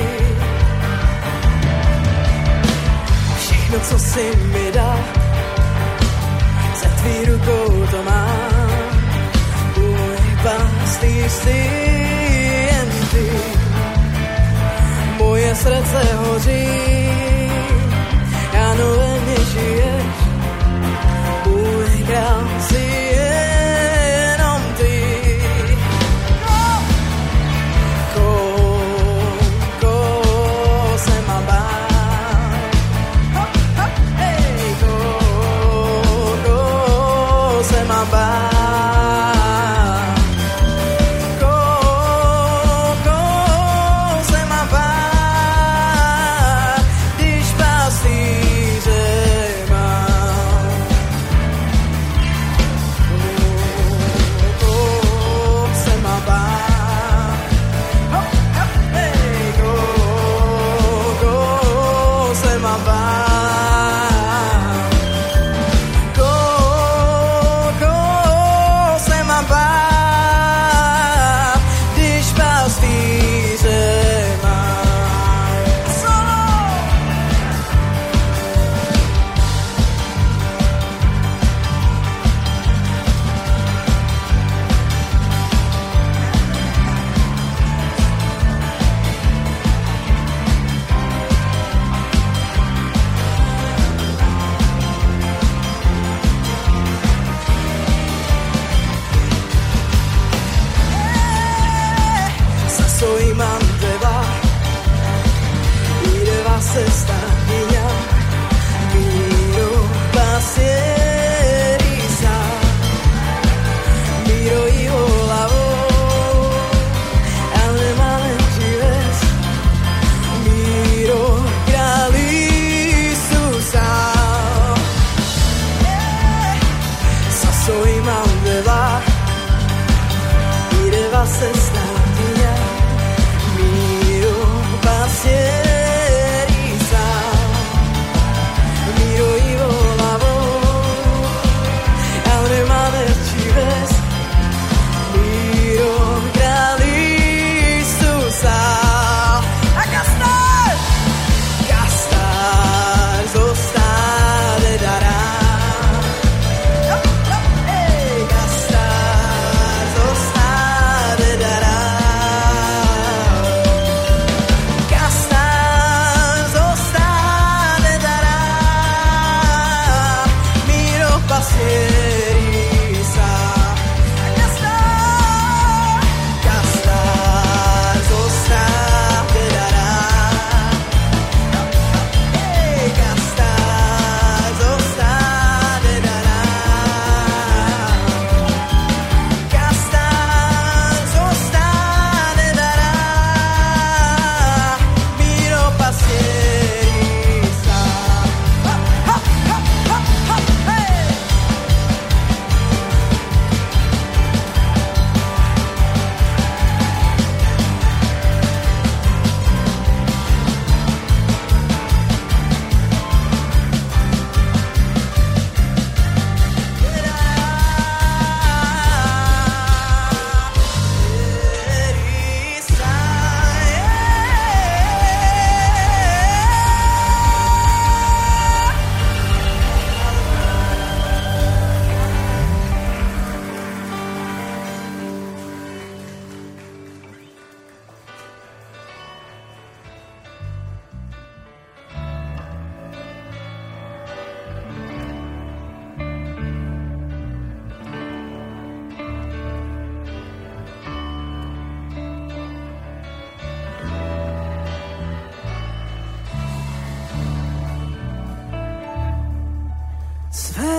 Všechno, co si mi dal, za tvý rukou to mám. Můj pastýř si jen ty. Moje srdce hoří, ano, ve mně žiješ. Sven.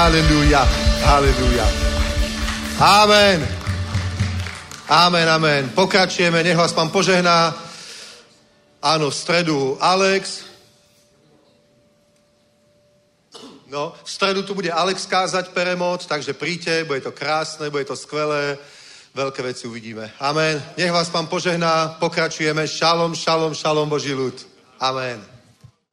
Haleluja, haleluja. Amen. Amen, amen. Pokračujeme, nech vás pán požehná. Áno, v stredu Alex. No, v stredu tu bude Alex kázať peremoc, takže príďte, bude to krásne, bude to skvelé. Veľké veci uvidíme. Amen. Nech vás pán požehná, pokračujeme. Šalom, šalom, šalom, Boží ľud. Amen.